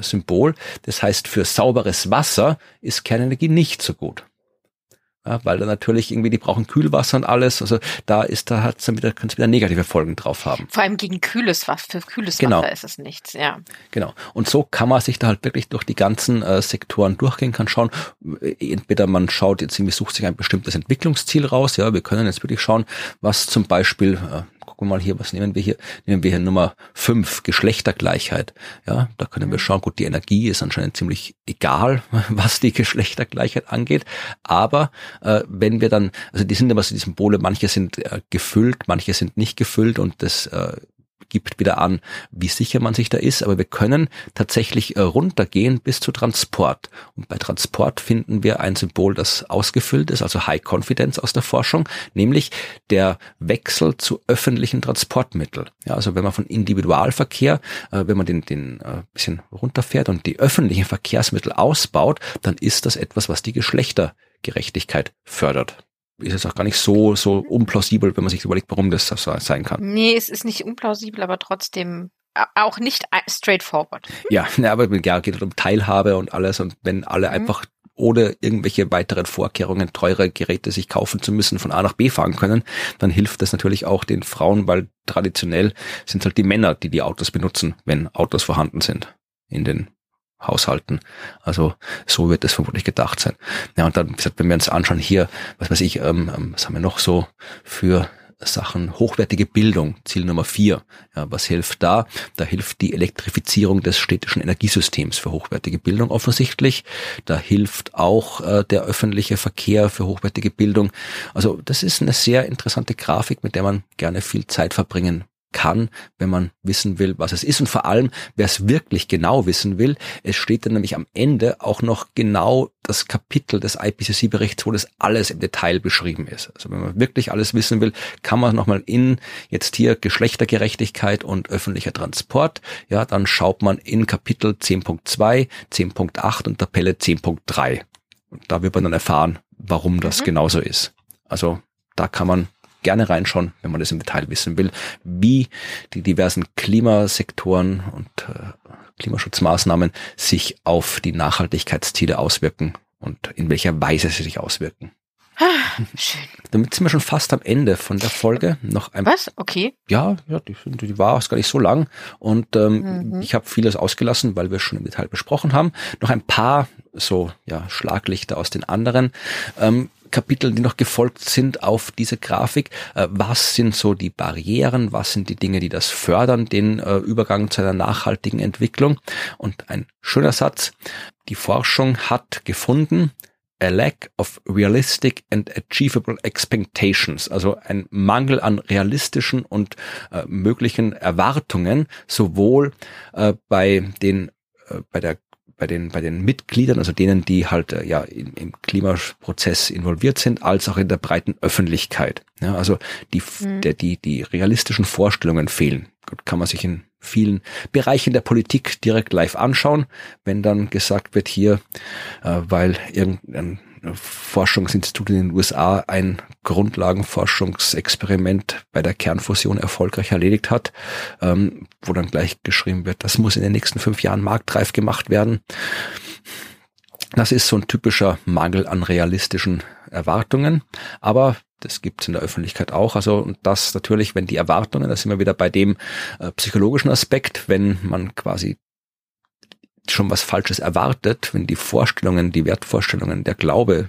Symbol. Das heißt, für sauberes Wasser ist Kernenergie nicht so gut. Ja, weil da natürlich irgendwie, die brauchen Kühlwasser und alles. Also da ist, da hat's dann wieder, könnte es wieder negative Folgen drauf haben. Vor allem gegen kühles Wasser, für kühles genau. Wasser ist es nichts, ja. Genau. Und so kann man sich da halt wirklich durch die ganzen äh, Sektoren durchgehen, kann schauen, äh, entweder man schaut jetzt irgendwie, sucht sich ein bestimmtes Entwicklungsziel raus, ja, wir können jetzt wirklich schauen, was zum Beispiel, äh, gucken wir mal hier, was nehmen wir hier? Nehmen wir hier Nummer fünf Geschlechtergleichheit. Ja, da können wir mhm. schauen, gut, die Energie ist anscheinend ziemlich egal, was die Geschlechtergleichheit angeht. Aber äh, wenn wir dann, also die sind immer so die Symbole, manche sind äh, gefüllt, manche sind nicht gefüllt und das äh, gibt wieder an, wie sicher man sich da ist, aber wir können tatsächlich äh, runtergehen bis zu Transport. Und bei Transport finden wir ein Symbol, das ausgefüllt ist, also High Confidence aus der Forschung, nämlich der Wechsel zu öffentlichen Transportmitteln. Ja, also wenn man von Individualverkehr, äh, wenn man den, den äh, bisschen runterfährt und die öffentlichen Verkehrsmittel ausbaut, dann ist das etwas, was die Geschlechtergerechtigkeit fördert ist es auch gar nicht so, so unplausibel, wenn man sich überlegt, warum das so sein kann. Nee, es ist nicht unplausibel, aber trotzdem auch nicht straightforward. Ja, ne, aber ja, geht halt um Teilhabe und alles und wenn alle mhm. einfach oder irgendwelche weiteren Vorkehrungen, teure Geräte sich kaufen zu müssen, von A nach B fahren können, dann hilft das natürlich auch den Frauen, weil traditionell sind halt die Männer, die die Autos benutzen, wenn Autos vorhanden sind in den Haushalten. Also so wird es vermutlich gedacht sein. Ja, und dann, wie gesagt, wenn wir uns anschauen hier, was weiß ich, ähm, ähm was haben wir noch so für Sachen hochwertige Bildung, Ziel Nummer vier. Ja, was hilft da? Da hilft die Elektrifizierung des städtischen Energiesystems für hochwertige Bildung offensichtlich. Da hilft auch äh, der öffentliche Verkehr für hochwertige Bildung. Also das ist eine sehr interessante Grafik, mit der man gerne viel Zeit verbringen kann, wenn man wissen will, was es ist. Und vor allem, wer es wirklich genau wissen will, es steht dann nämlich am Ende auch noch genau das Kapitel des IPCC-Berichts, wo das alles im Detail beschrieben ist. Also wenn man wirklich alles wissen will, kann man nochmal in jetzt hier Geschlechtergerechtigkeit und öffentlicher Transport, ja, dann schaut man in Kapitel 10.2, 10.8 und Tabelle 10.3. Und da wird man dann erfahren, warum das mhm. genauso ist. Also da kann man gerne reinschauen, wenn man das im Detail wissen will, wie die diversen Klimasektoren und äh, Klimaschutzmaßnahmen sich auf die Nachhaltigkeitsziele auswirken und in welcher Weise sie sich auswirken. Ah, schön. Damit sind wir schon fast am Ende von der Folge. Noch ein Was? Okay. Ja, ja, die, die war auch gar nicht so lang und ähm, mhm. ich habe vieles ausgelassen, weil wir schon im Detail besprochen haben. Noch ein paar so ja Schlaglichter aus den anderen. Ähm, Kapiteln, die noch gefolgt sind auf diese Grafik. Äh, was sind so die Barrieren? Was sind die Dinge, die das fördern, den äh, Übergang zu einer nachhaltigen Entwicklung? Und ein schöner Satz. Die Forschung hat gefunden, a lack of realistic and achievable expectations, also ein Mangel an realistischen und äh, möglichen Erwartungen, sowohl äh, bei den äh, bei der bei den, bei den Mitgliedern, also denen, die halt äh, ja im, im Klimaprozess involviert sind, als auch in der breiten Öffentlichkeit. Ja, also die, mhm. der, die, die realistischen Vorstellungen fehlen. Gut, kann man sich in vielen Bereichen der Politik direkt live anschauen, wenn dann gesagt wird hier, äh, weil irgendein Forschungsinstitut in den USA ein Grundlagenforschungsexperiment bei der Kernfusion erfolgreich erledigt hat, ähm, wo dann gleich geschrieben wird, das muss in den nächsten fünf Jahren marktreif gemacht werden. Das ist so ein typischer Mangel an realistischen Erwartungen, aber das gibt's in der Öffentlichkeit auch. Also und das natürlich, wenn die Erwartungen, da sind wir wieder bei dem äh, psychologischen Aspekt, wenn man quasi schon was Falsches erwartet, wenn die Vorstellungen, die Wertvorstellungen, der Glaube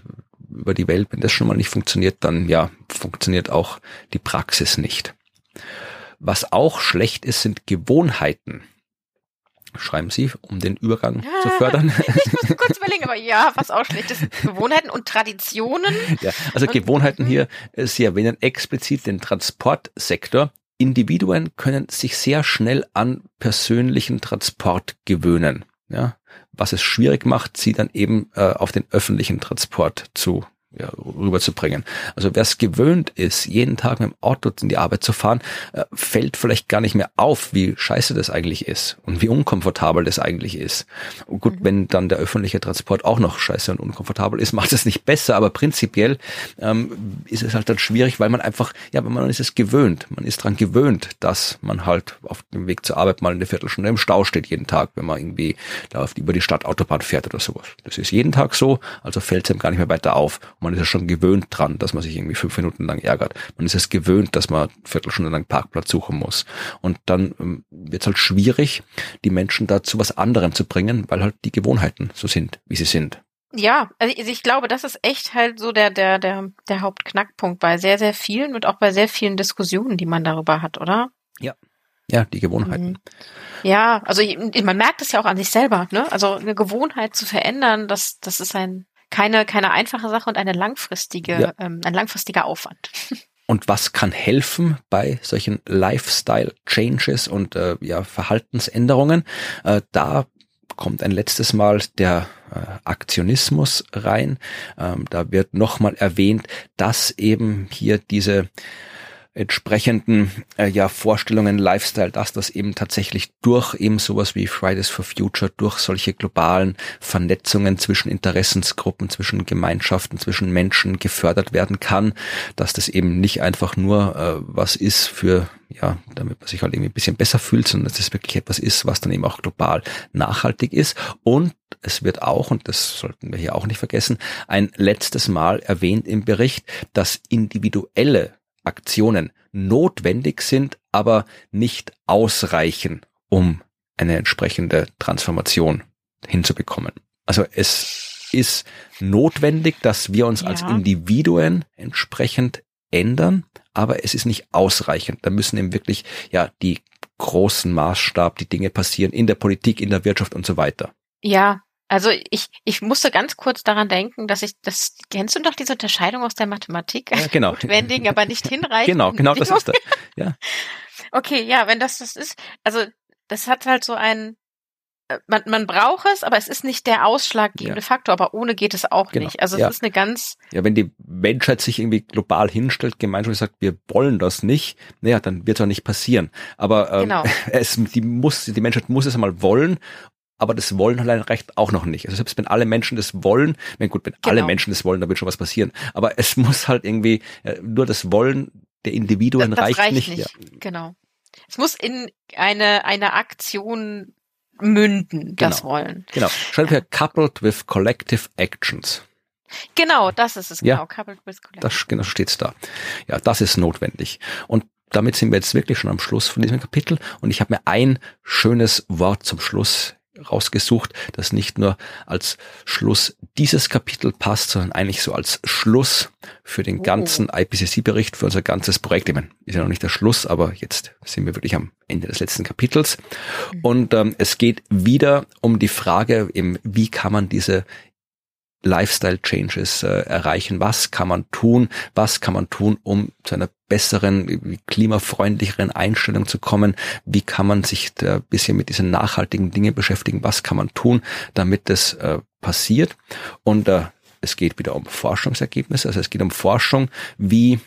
über die Welt, wenn das schon mal nicht funktioniert, dann ja, funktioniert auch die Praxis nicht. Was auch schlecht ist, sind Gewohnheiten. Schreiben Sie, um den Übergang ja, zu fördern. Ich muss kurz überlegen, aber ja, was auch schlecht ist. Gewohnheiten und Traditionen. Ja, also und, Gewohnheiten hier, äh, Sie erwähnen explizit den Transportsektor. Individuen können sich sehr schnell an persönlichen Transport gewöhnen ja, was es schwierig macht, sie dann eben äh, auf den öffentlichen Transport zu ja, rüberzubringen. Also wer es gewöhnt ist, jeden Tag mit dem Auto in die Arbeit zu fahren, äh, fällt vielleicht gar nicht mehr auf, wie scheiße das eigentlich ist und wie unkomfortabel das eigentlich ist. Und gut, mhm. wenn dann der öffentliche Transport auch noch scheiße und unkomfortabel ist, macht es nicht besser, aber prinzipiell ähm, ist es halt dann schwierig, weil man einfach, ja, man ist es gewöhnt. Man ist dran gewöhnt, dass man halt auf dem Weg zur Arbeit mal eine Viertelstunde im Stau steht jeden Tag, wenn man irgendwie da über die Stadtautobahn fährt oder sowas. Das ist jeden Tag so, also fällt es einem gar nicht mehr weiter auf man ist ja schon gewöhnt dran, dass man sich irgendwie fünf Minuten lang ärgert. Man ist es gewöhnt, dass man Viertelstunde lang Parkplatz suchen muss. Und dann ähm, wird es halt schwierig, die Menschen dazu was anderem zu bringen, weil halt die Gewohnheiten so sind, wie sie sind. Ja, also ich glaube, das ist echt halt so der, der, der, der Hauptknackpunkt bei sehr, sehr vielen und auch bei sehr vielen Diskussionen, die man darüber hat, oder? Ja. Ja, die Gewohnheiten. Mhm. Ja, also man merkt es ja auch an sich selber, ne? Also eine Gewohnheit zu verändern, das, das ist ein keine, keine einfache Sache und eine langfristige, ja. ähm, ein langfristiger Aufwand. Und was kann helfen bei solchen Lifestyle-Changes und äh, ja, Verhaltensänderungen? Äh, da kommt ein letztes Mal der äh, Aktionismus rein. Ähm, da wird nochmal erwähnt, dass eben hier diese entsprechenden äh, ja Vorstellungen, Lifestyle, dass das eben tatsächlich durch eben sowas wie Fridays for Future, durch solche globalen Vernetzungen zwischen Interessensgruppen, zwischen Gemeinschaften, zwischen Menschen gefördert werden kann, dass das eben nicht einfach nur äh, was ist für ja, damit man sich halt irgendwie ein bisschen besser fühlt, sondern dass es wirklich etwas ist, was dann eben auch global nachhaltig ist. Und es wird auch, und das sollten wir hier auch nicht vergessen, ein letztes Mal erwähnt im Bericht, dass individuelle Aktionen notwendig sind, aber nicht ausreichen, um eine entsprechende Transformation hinzubekommen. Also es ist notwendig, dass wir uns ja. als Individuen entsprechend ändern, aber es ist nicht ausreichend. Da müssen eben wirklich ja die großen Maßstab, die Dinge passieren in der Politik, in der Wirtschaft und so weiter. Ja, also ich, ich musste ganz kurz daran denken, dass ich, das, kennst du doch diese Unterscheidung aus der Mathematik? Ja, genau. Notwendigen, aber nicht hinreichend. Genau, genau das ist das. Ja. Okay, ja, wenn das das ist, also das hat halt so ein, äh, man, man braucht es, aber es ist nicht der ausschlaggebende ja. Faktor, aber ohne geht es auch genau. nicht. Also es ja. ist eine ganz. Ja, wenn die Menschheit sich irgendwie global hinstellt, gemeinschaftlich sagt, wir wollen das nicht, naja, dann wird es auch nicht passieren. Aber ähm, genau. es, die muss, die Menschheit muss es einmal wollen aber das Wollen allein reicht auch noch nicht. Also selbst wenn alle Menschen das wollen, wenn gut, wenn genau. alle Menschen das wollen, dann wird schon was passieren. Aber es muss halt irgendwie, äh, nur das Wollen der Individuen das, das reicht, reicht, nicht. nicht. Ja. Genau. Es muss in eine, eine Aktion münden, genau. das Wollen. Genau. Schreibt ja. coupled with collective actions. Genau, das ist es, genau. Ja, coupled with collective. Das, genau, steht's da. Ja, das ist notwendig. Und damit sind wir jetzt wirklich schon am Schluss von diesem Kapitel. Und ich habe mir ein schönes Wort zum Schluss rausgesucht, das nicht nur als Schluss dieses Kapitel passt, sondern eigentlich so als Schluss für den oh. ganzen IPCC-Bericht, für unser ganzes Projekt. Ich meine, ist ja noch nicht der Schluss, aber jetzt sind wir wirklich am Ende des letzten Kapitels. Mhm. Und ähm, es geht wieder um die Frage, eben, wie kann man diese Lifestyle Changes äh, erreichen? Was kann man tun? Was kann man tun, um zu einer besseren, klimafreundlicheren Einstellung zu kommen? Wie kann man sich da ein bisschen mit diesen nachhaltigen Dingen beschäftigen? Was kann man tun, damit das äh, passiert? Und äh, es geht wieder um Forschungsergebnisse. Also es geht um Forschung, wie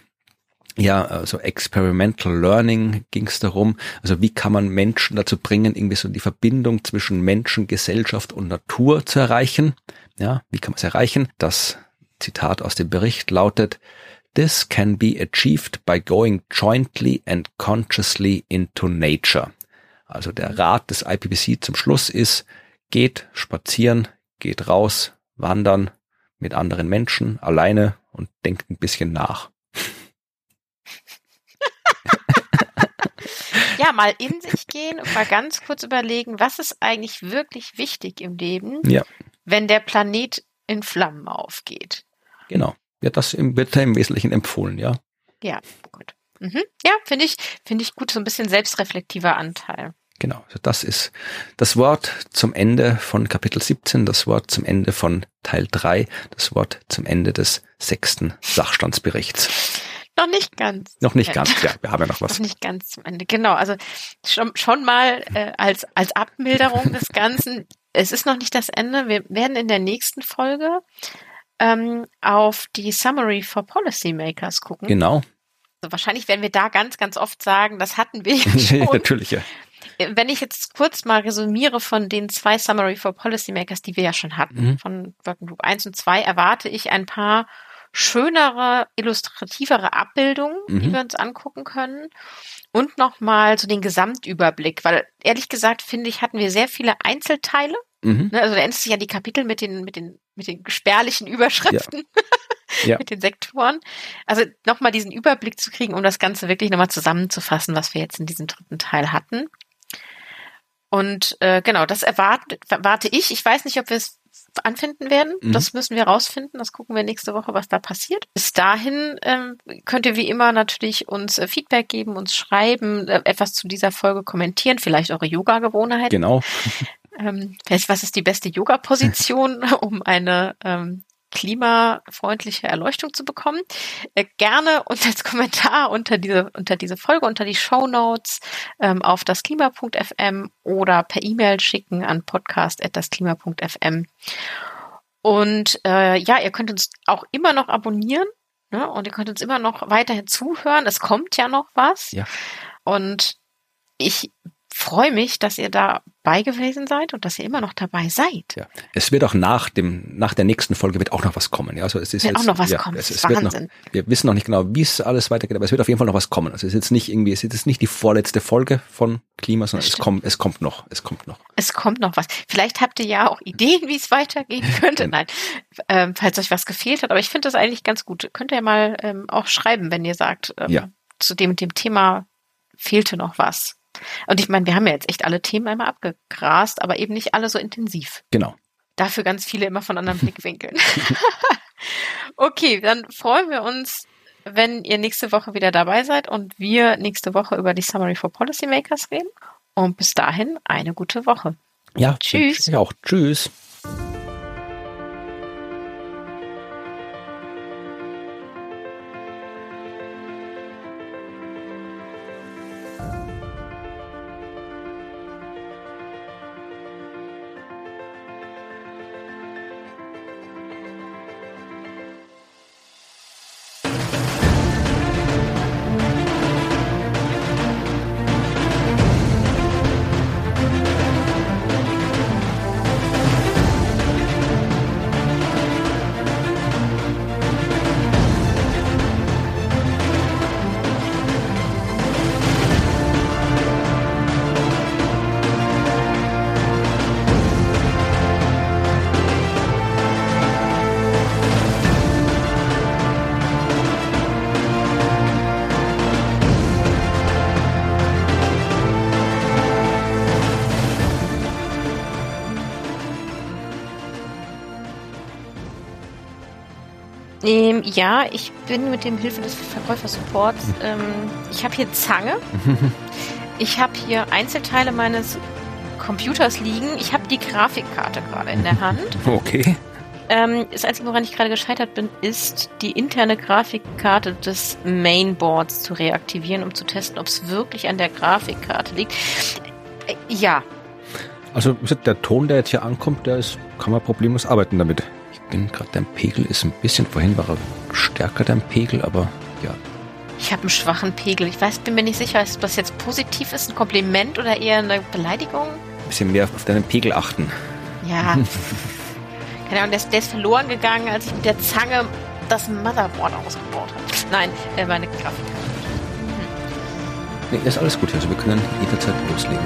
ja, also Experimental Learning ging es darum, also wie kann man Menschen dazu bringen, irgendwie so die Verbindung zwischen Menschen, Gesellschaft und Natur zu erreichen. Ja, wie kann man es erreichen? Das Zitat aus dem Bericht lautet, This can be achieved by going jointly and consciously into nature. Also der Rat des IPCC zum Schluss ist, geht spazieren, geht raus, wandern mit anderen Menschen, alleine und denkt ein bisschen nach. ja, mal in sich gehen und mal ganz kurz überlegen, was ist eigentlich wirklich wichtig im Leben, ja. Wenn der Planet in Flammen aufgeht. Genau. Ja, das wird da im Wesentlichen empfohlen, ja. Ja, gut. Mhm. Ja, finde ich, finde ich gut, so ein bisschen selbstreflektiver Anteil. Genau, also das ist das Wort zum Ende von Kapitel 17, das Wort zum Ende von Teil 3, das Wort zum Ende des sechsten Sachstandsberichts. Noch nicht ganz. Noch nicht ganz, ja, wir haben ja noch was. Noch nicht ganz zum Ende, genau. Also schon, schon mal äh, als, als Abmilderung des Ganzen. Es ist noch nicht das Ende. Wir werden in der nächsten Folge ähm, auf die Summary for Policymakers gucken. Genau. Also wahrscheinlich werden wir da ganz, ganz oft sagen, das hatten wir ja schon. Natürlich, ja. Wenn ich jetzt kurz mal resümiere von den zwei Summary for Policymakers, die wir ja schon hatten, mhm. von Working Group 1 und 2, erwarte ich ein paar schönere, illustrativere Abbildungen, mhm. die wir uns angucken können. Und nochmal so den Gesamtüberblick, weil ehrlich gesagt, finde ich, hatten wir sehr viele Einzelteile. Mhm. Ne, also da ändert sich ja die Kapitel mit den, mit den, mit den spärlichen Überschriften. Ja. ja. mit den Sektoren. Also nochmal diesen Überblick zu kriegen, um das Ganze wirklich nochmal zusammenzufassen, was wir jetzt in diesem dritten Teil hatten. Und äh, genau, das erwarte, erwarte ich. Ich weiß nicht, ob wir es anfinden werden. Mhm. Das müssen wir rausfinden. Das gucken wir nächste Woche, was da passiert. Bis dahin ähm, könnt ihr wie immer natürlich uns äh, Feedback geben, uns schreiben, äh, etwas zu dieser Folge kommentieren, vielleicht eure Yoga-Gewohnheiten. Genau. Ähm, vielleicht, was ist die beste Yoga-Position, um eine ähm, klimafreundliche Erleuchtung zu bekommen, äh, gerne und als Kommentar unter diese, unter diese Folge, unter die Show Notes ähm, auf das Klima.fm oder per E-Mail schicken an podcast.dasklima.fm. Und äh, ja, ihr könnt uns auch immer noch abonnieren Ne? Und ihr könnt uns immer noch weiterhin zuhören. Es kommt ja noch was. Ja. Und ich freue mich, dass ihr dabei gewesen seid und dass ihr immer noch dabei seid. Ja. Es wird auch nach dem, nach der nächsten Folge wird auch noch was kommen. Ja, also es ist Wird jetzt, auch noch was ja, kommen. Es, es ist wird noch, Wahnsinn. wir wissen noch nicht genau, wie es alles weitergeht, aber es wird auf jeden Fall noch was kommen. Also es ist jetzt nicht irgendwie, es ist jetzt nicht die vorletzte Folge von Klima, sondern es kommt, es kommt noch, es kommt noch. Es kommt noch was. Vielleicht habt ihr ja auch Ideen, wie es weitergehen könnte. Nein, ähm, falls euch was gefehlt hat. Aber ich finde das eigentlich ganz gut. Könnt ihr mal ähm, auch schreiben, wenn ihr sagt, ähm, Ja. zu dem, dem Thema fehlte noch was. Und ich meine, wir haben ja jetzt echt alle Themen einmal abgegrast, aber eben nicht alle so intensiv. Genau. Dafür ganz viele immer von anderen Blickwinkeln. okay, dann freuen wir uns, wenn ihr nächste Woche wieder dabei seid und wir nächste Woche über die Summary for Policymakers reden. Und bis dahin eine gute Woche. Ja, Tschüss. Ich auch. Tschüss. Ähm, ja, ich bin mit dem Hilfe des Verkäufersupports. Ähm, ich habe hier Zange. Ich habe hier Einzelteile meines Computers liegen. Ich habe die Grafikkarte gerade in der Hand. Okay. Ähm, das Einzige, woran ich gerade gescheitert bin, ist die interne Grafikkarte des Mainboards zu reaktivieren, um zu testen, ob es wirklich an der Grafikkarte liegt. Äh, ja, Also der Ton, der jetzt hier ankommt, der ist, kann man problemlos arbeiten damit. Bin gerade, dein Pegel ist ein bisschen, vorhin war er stärker, dein Pegel, aber ja. ich habe einen schwachen Pegel. Ich weiß, bin mir nicht sicher, ob das jetzt positiv ist, ein Kompliment oder eher eine Beleidigung. Ein bisschen mehr auf deinen Pegel achten. Ja. Keine Ahnung, der ist, der ist verloren gegangen, als ich mit der Zange das Motherboard ausgebaut habe. Nein, äh, meine Grafikkarte. Nee, ist alles gut. Also wir können jederzeit loslegen.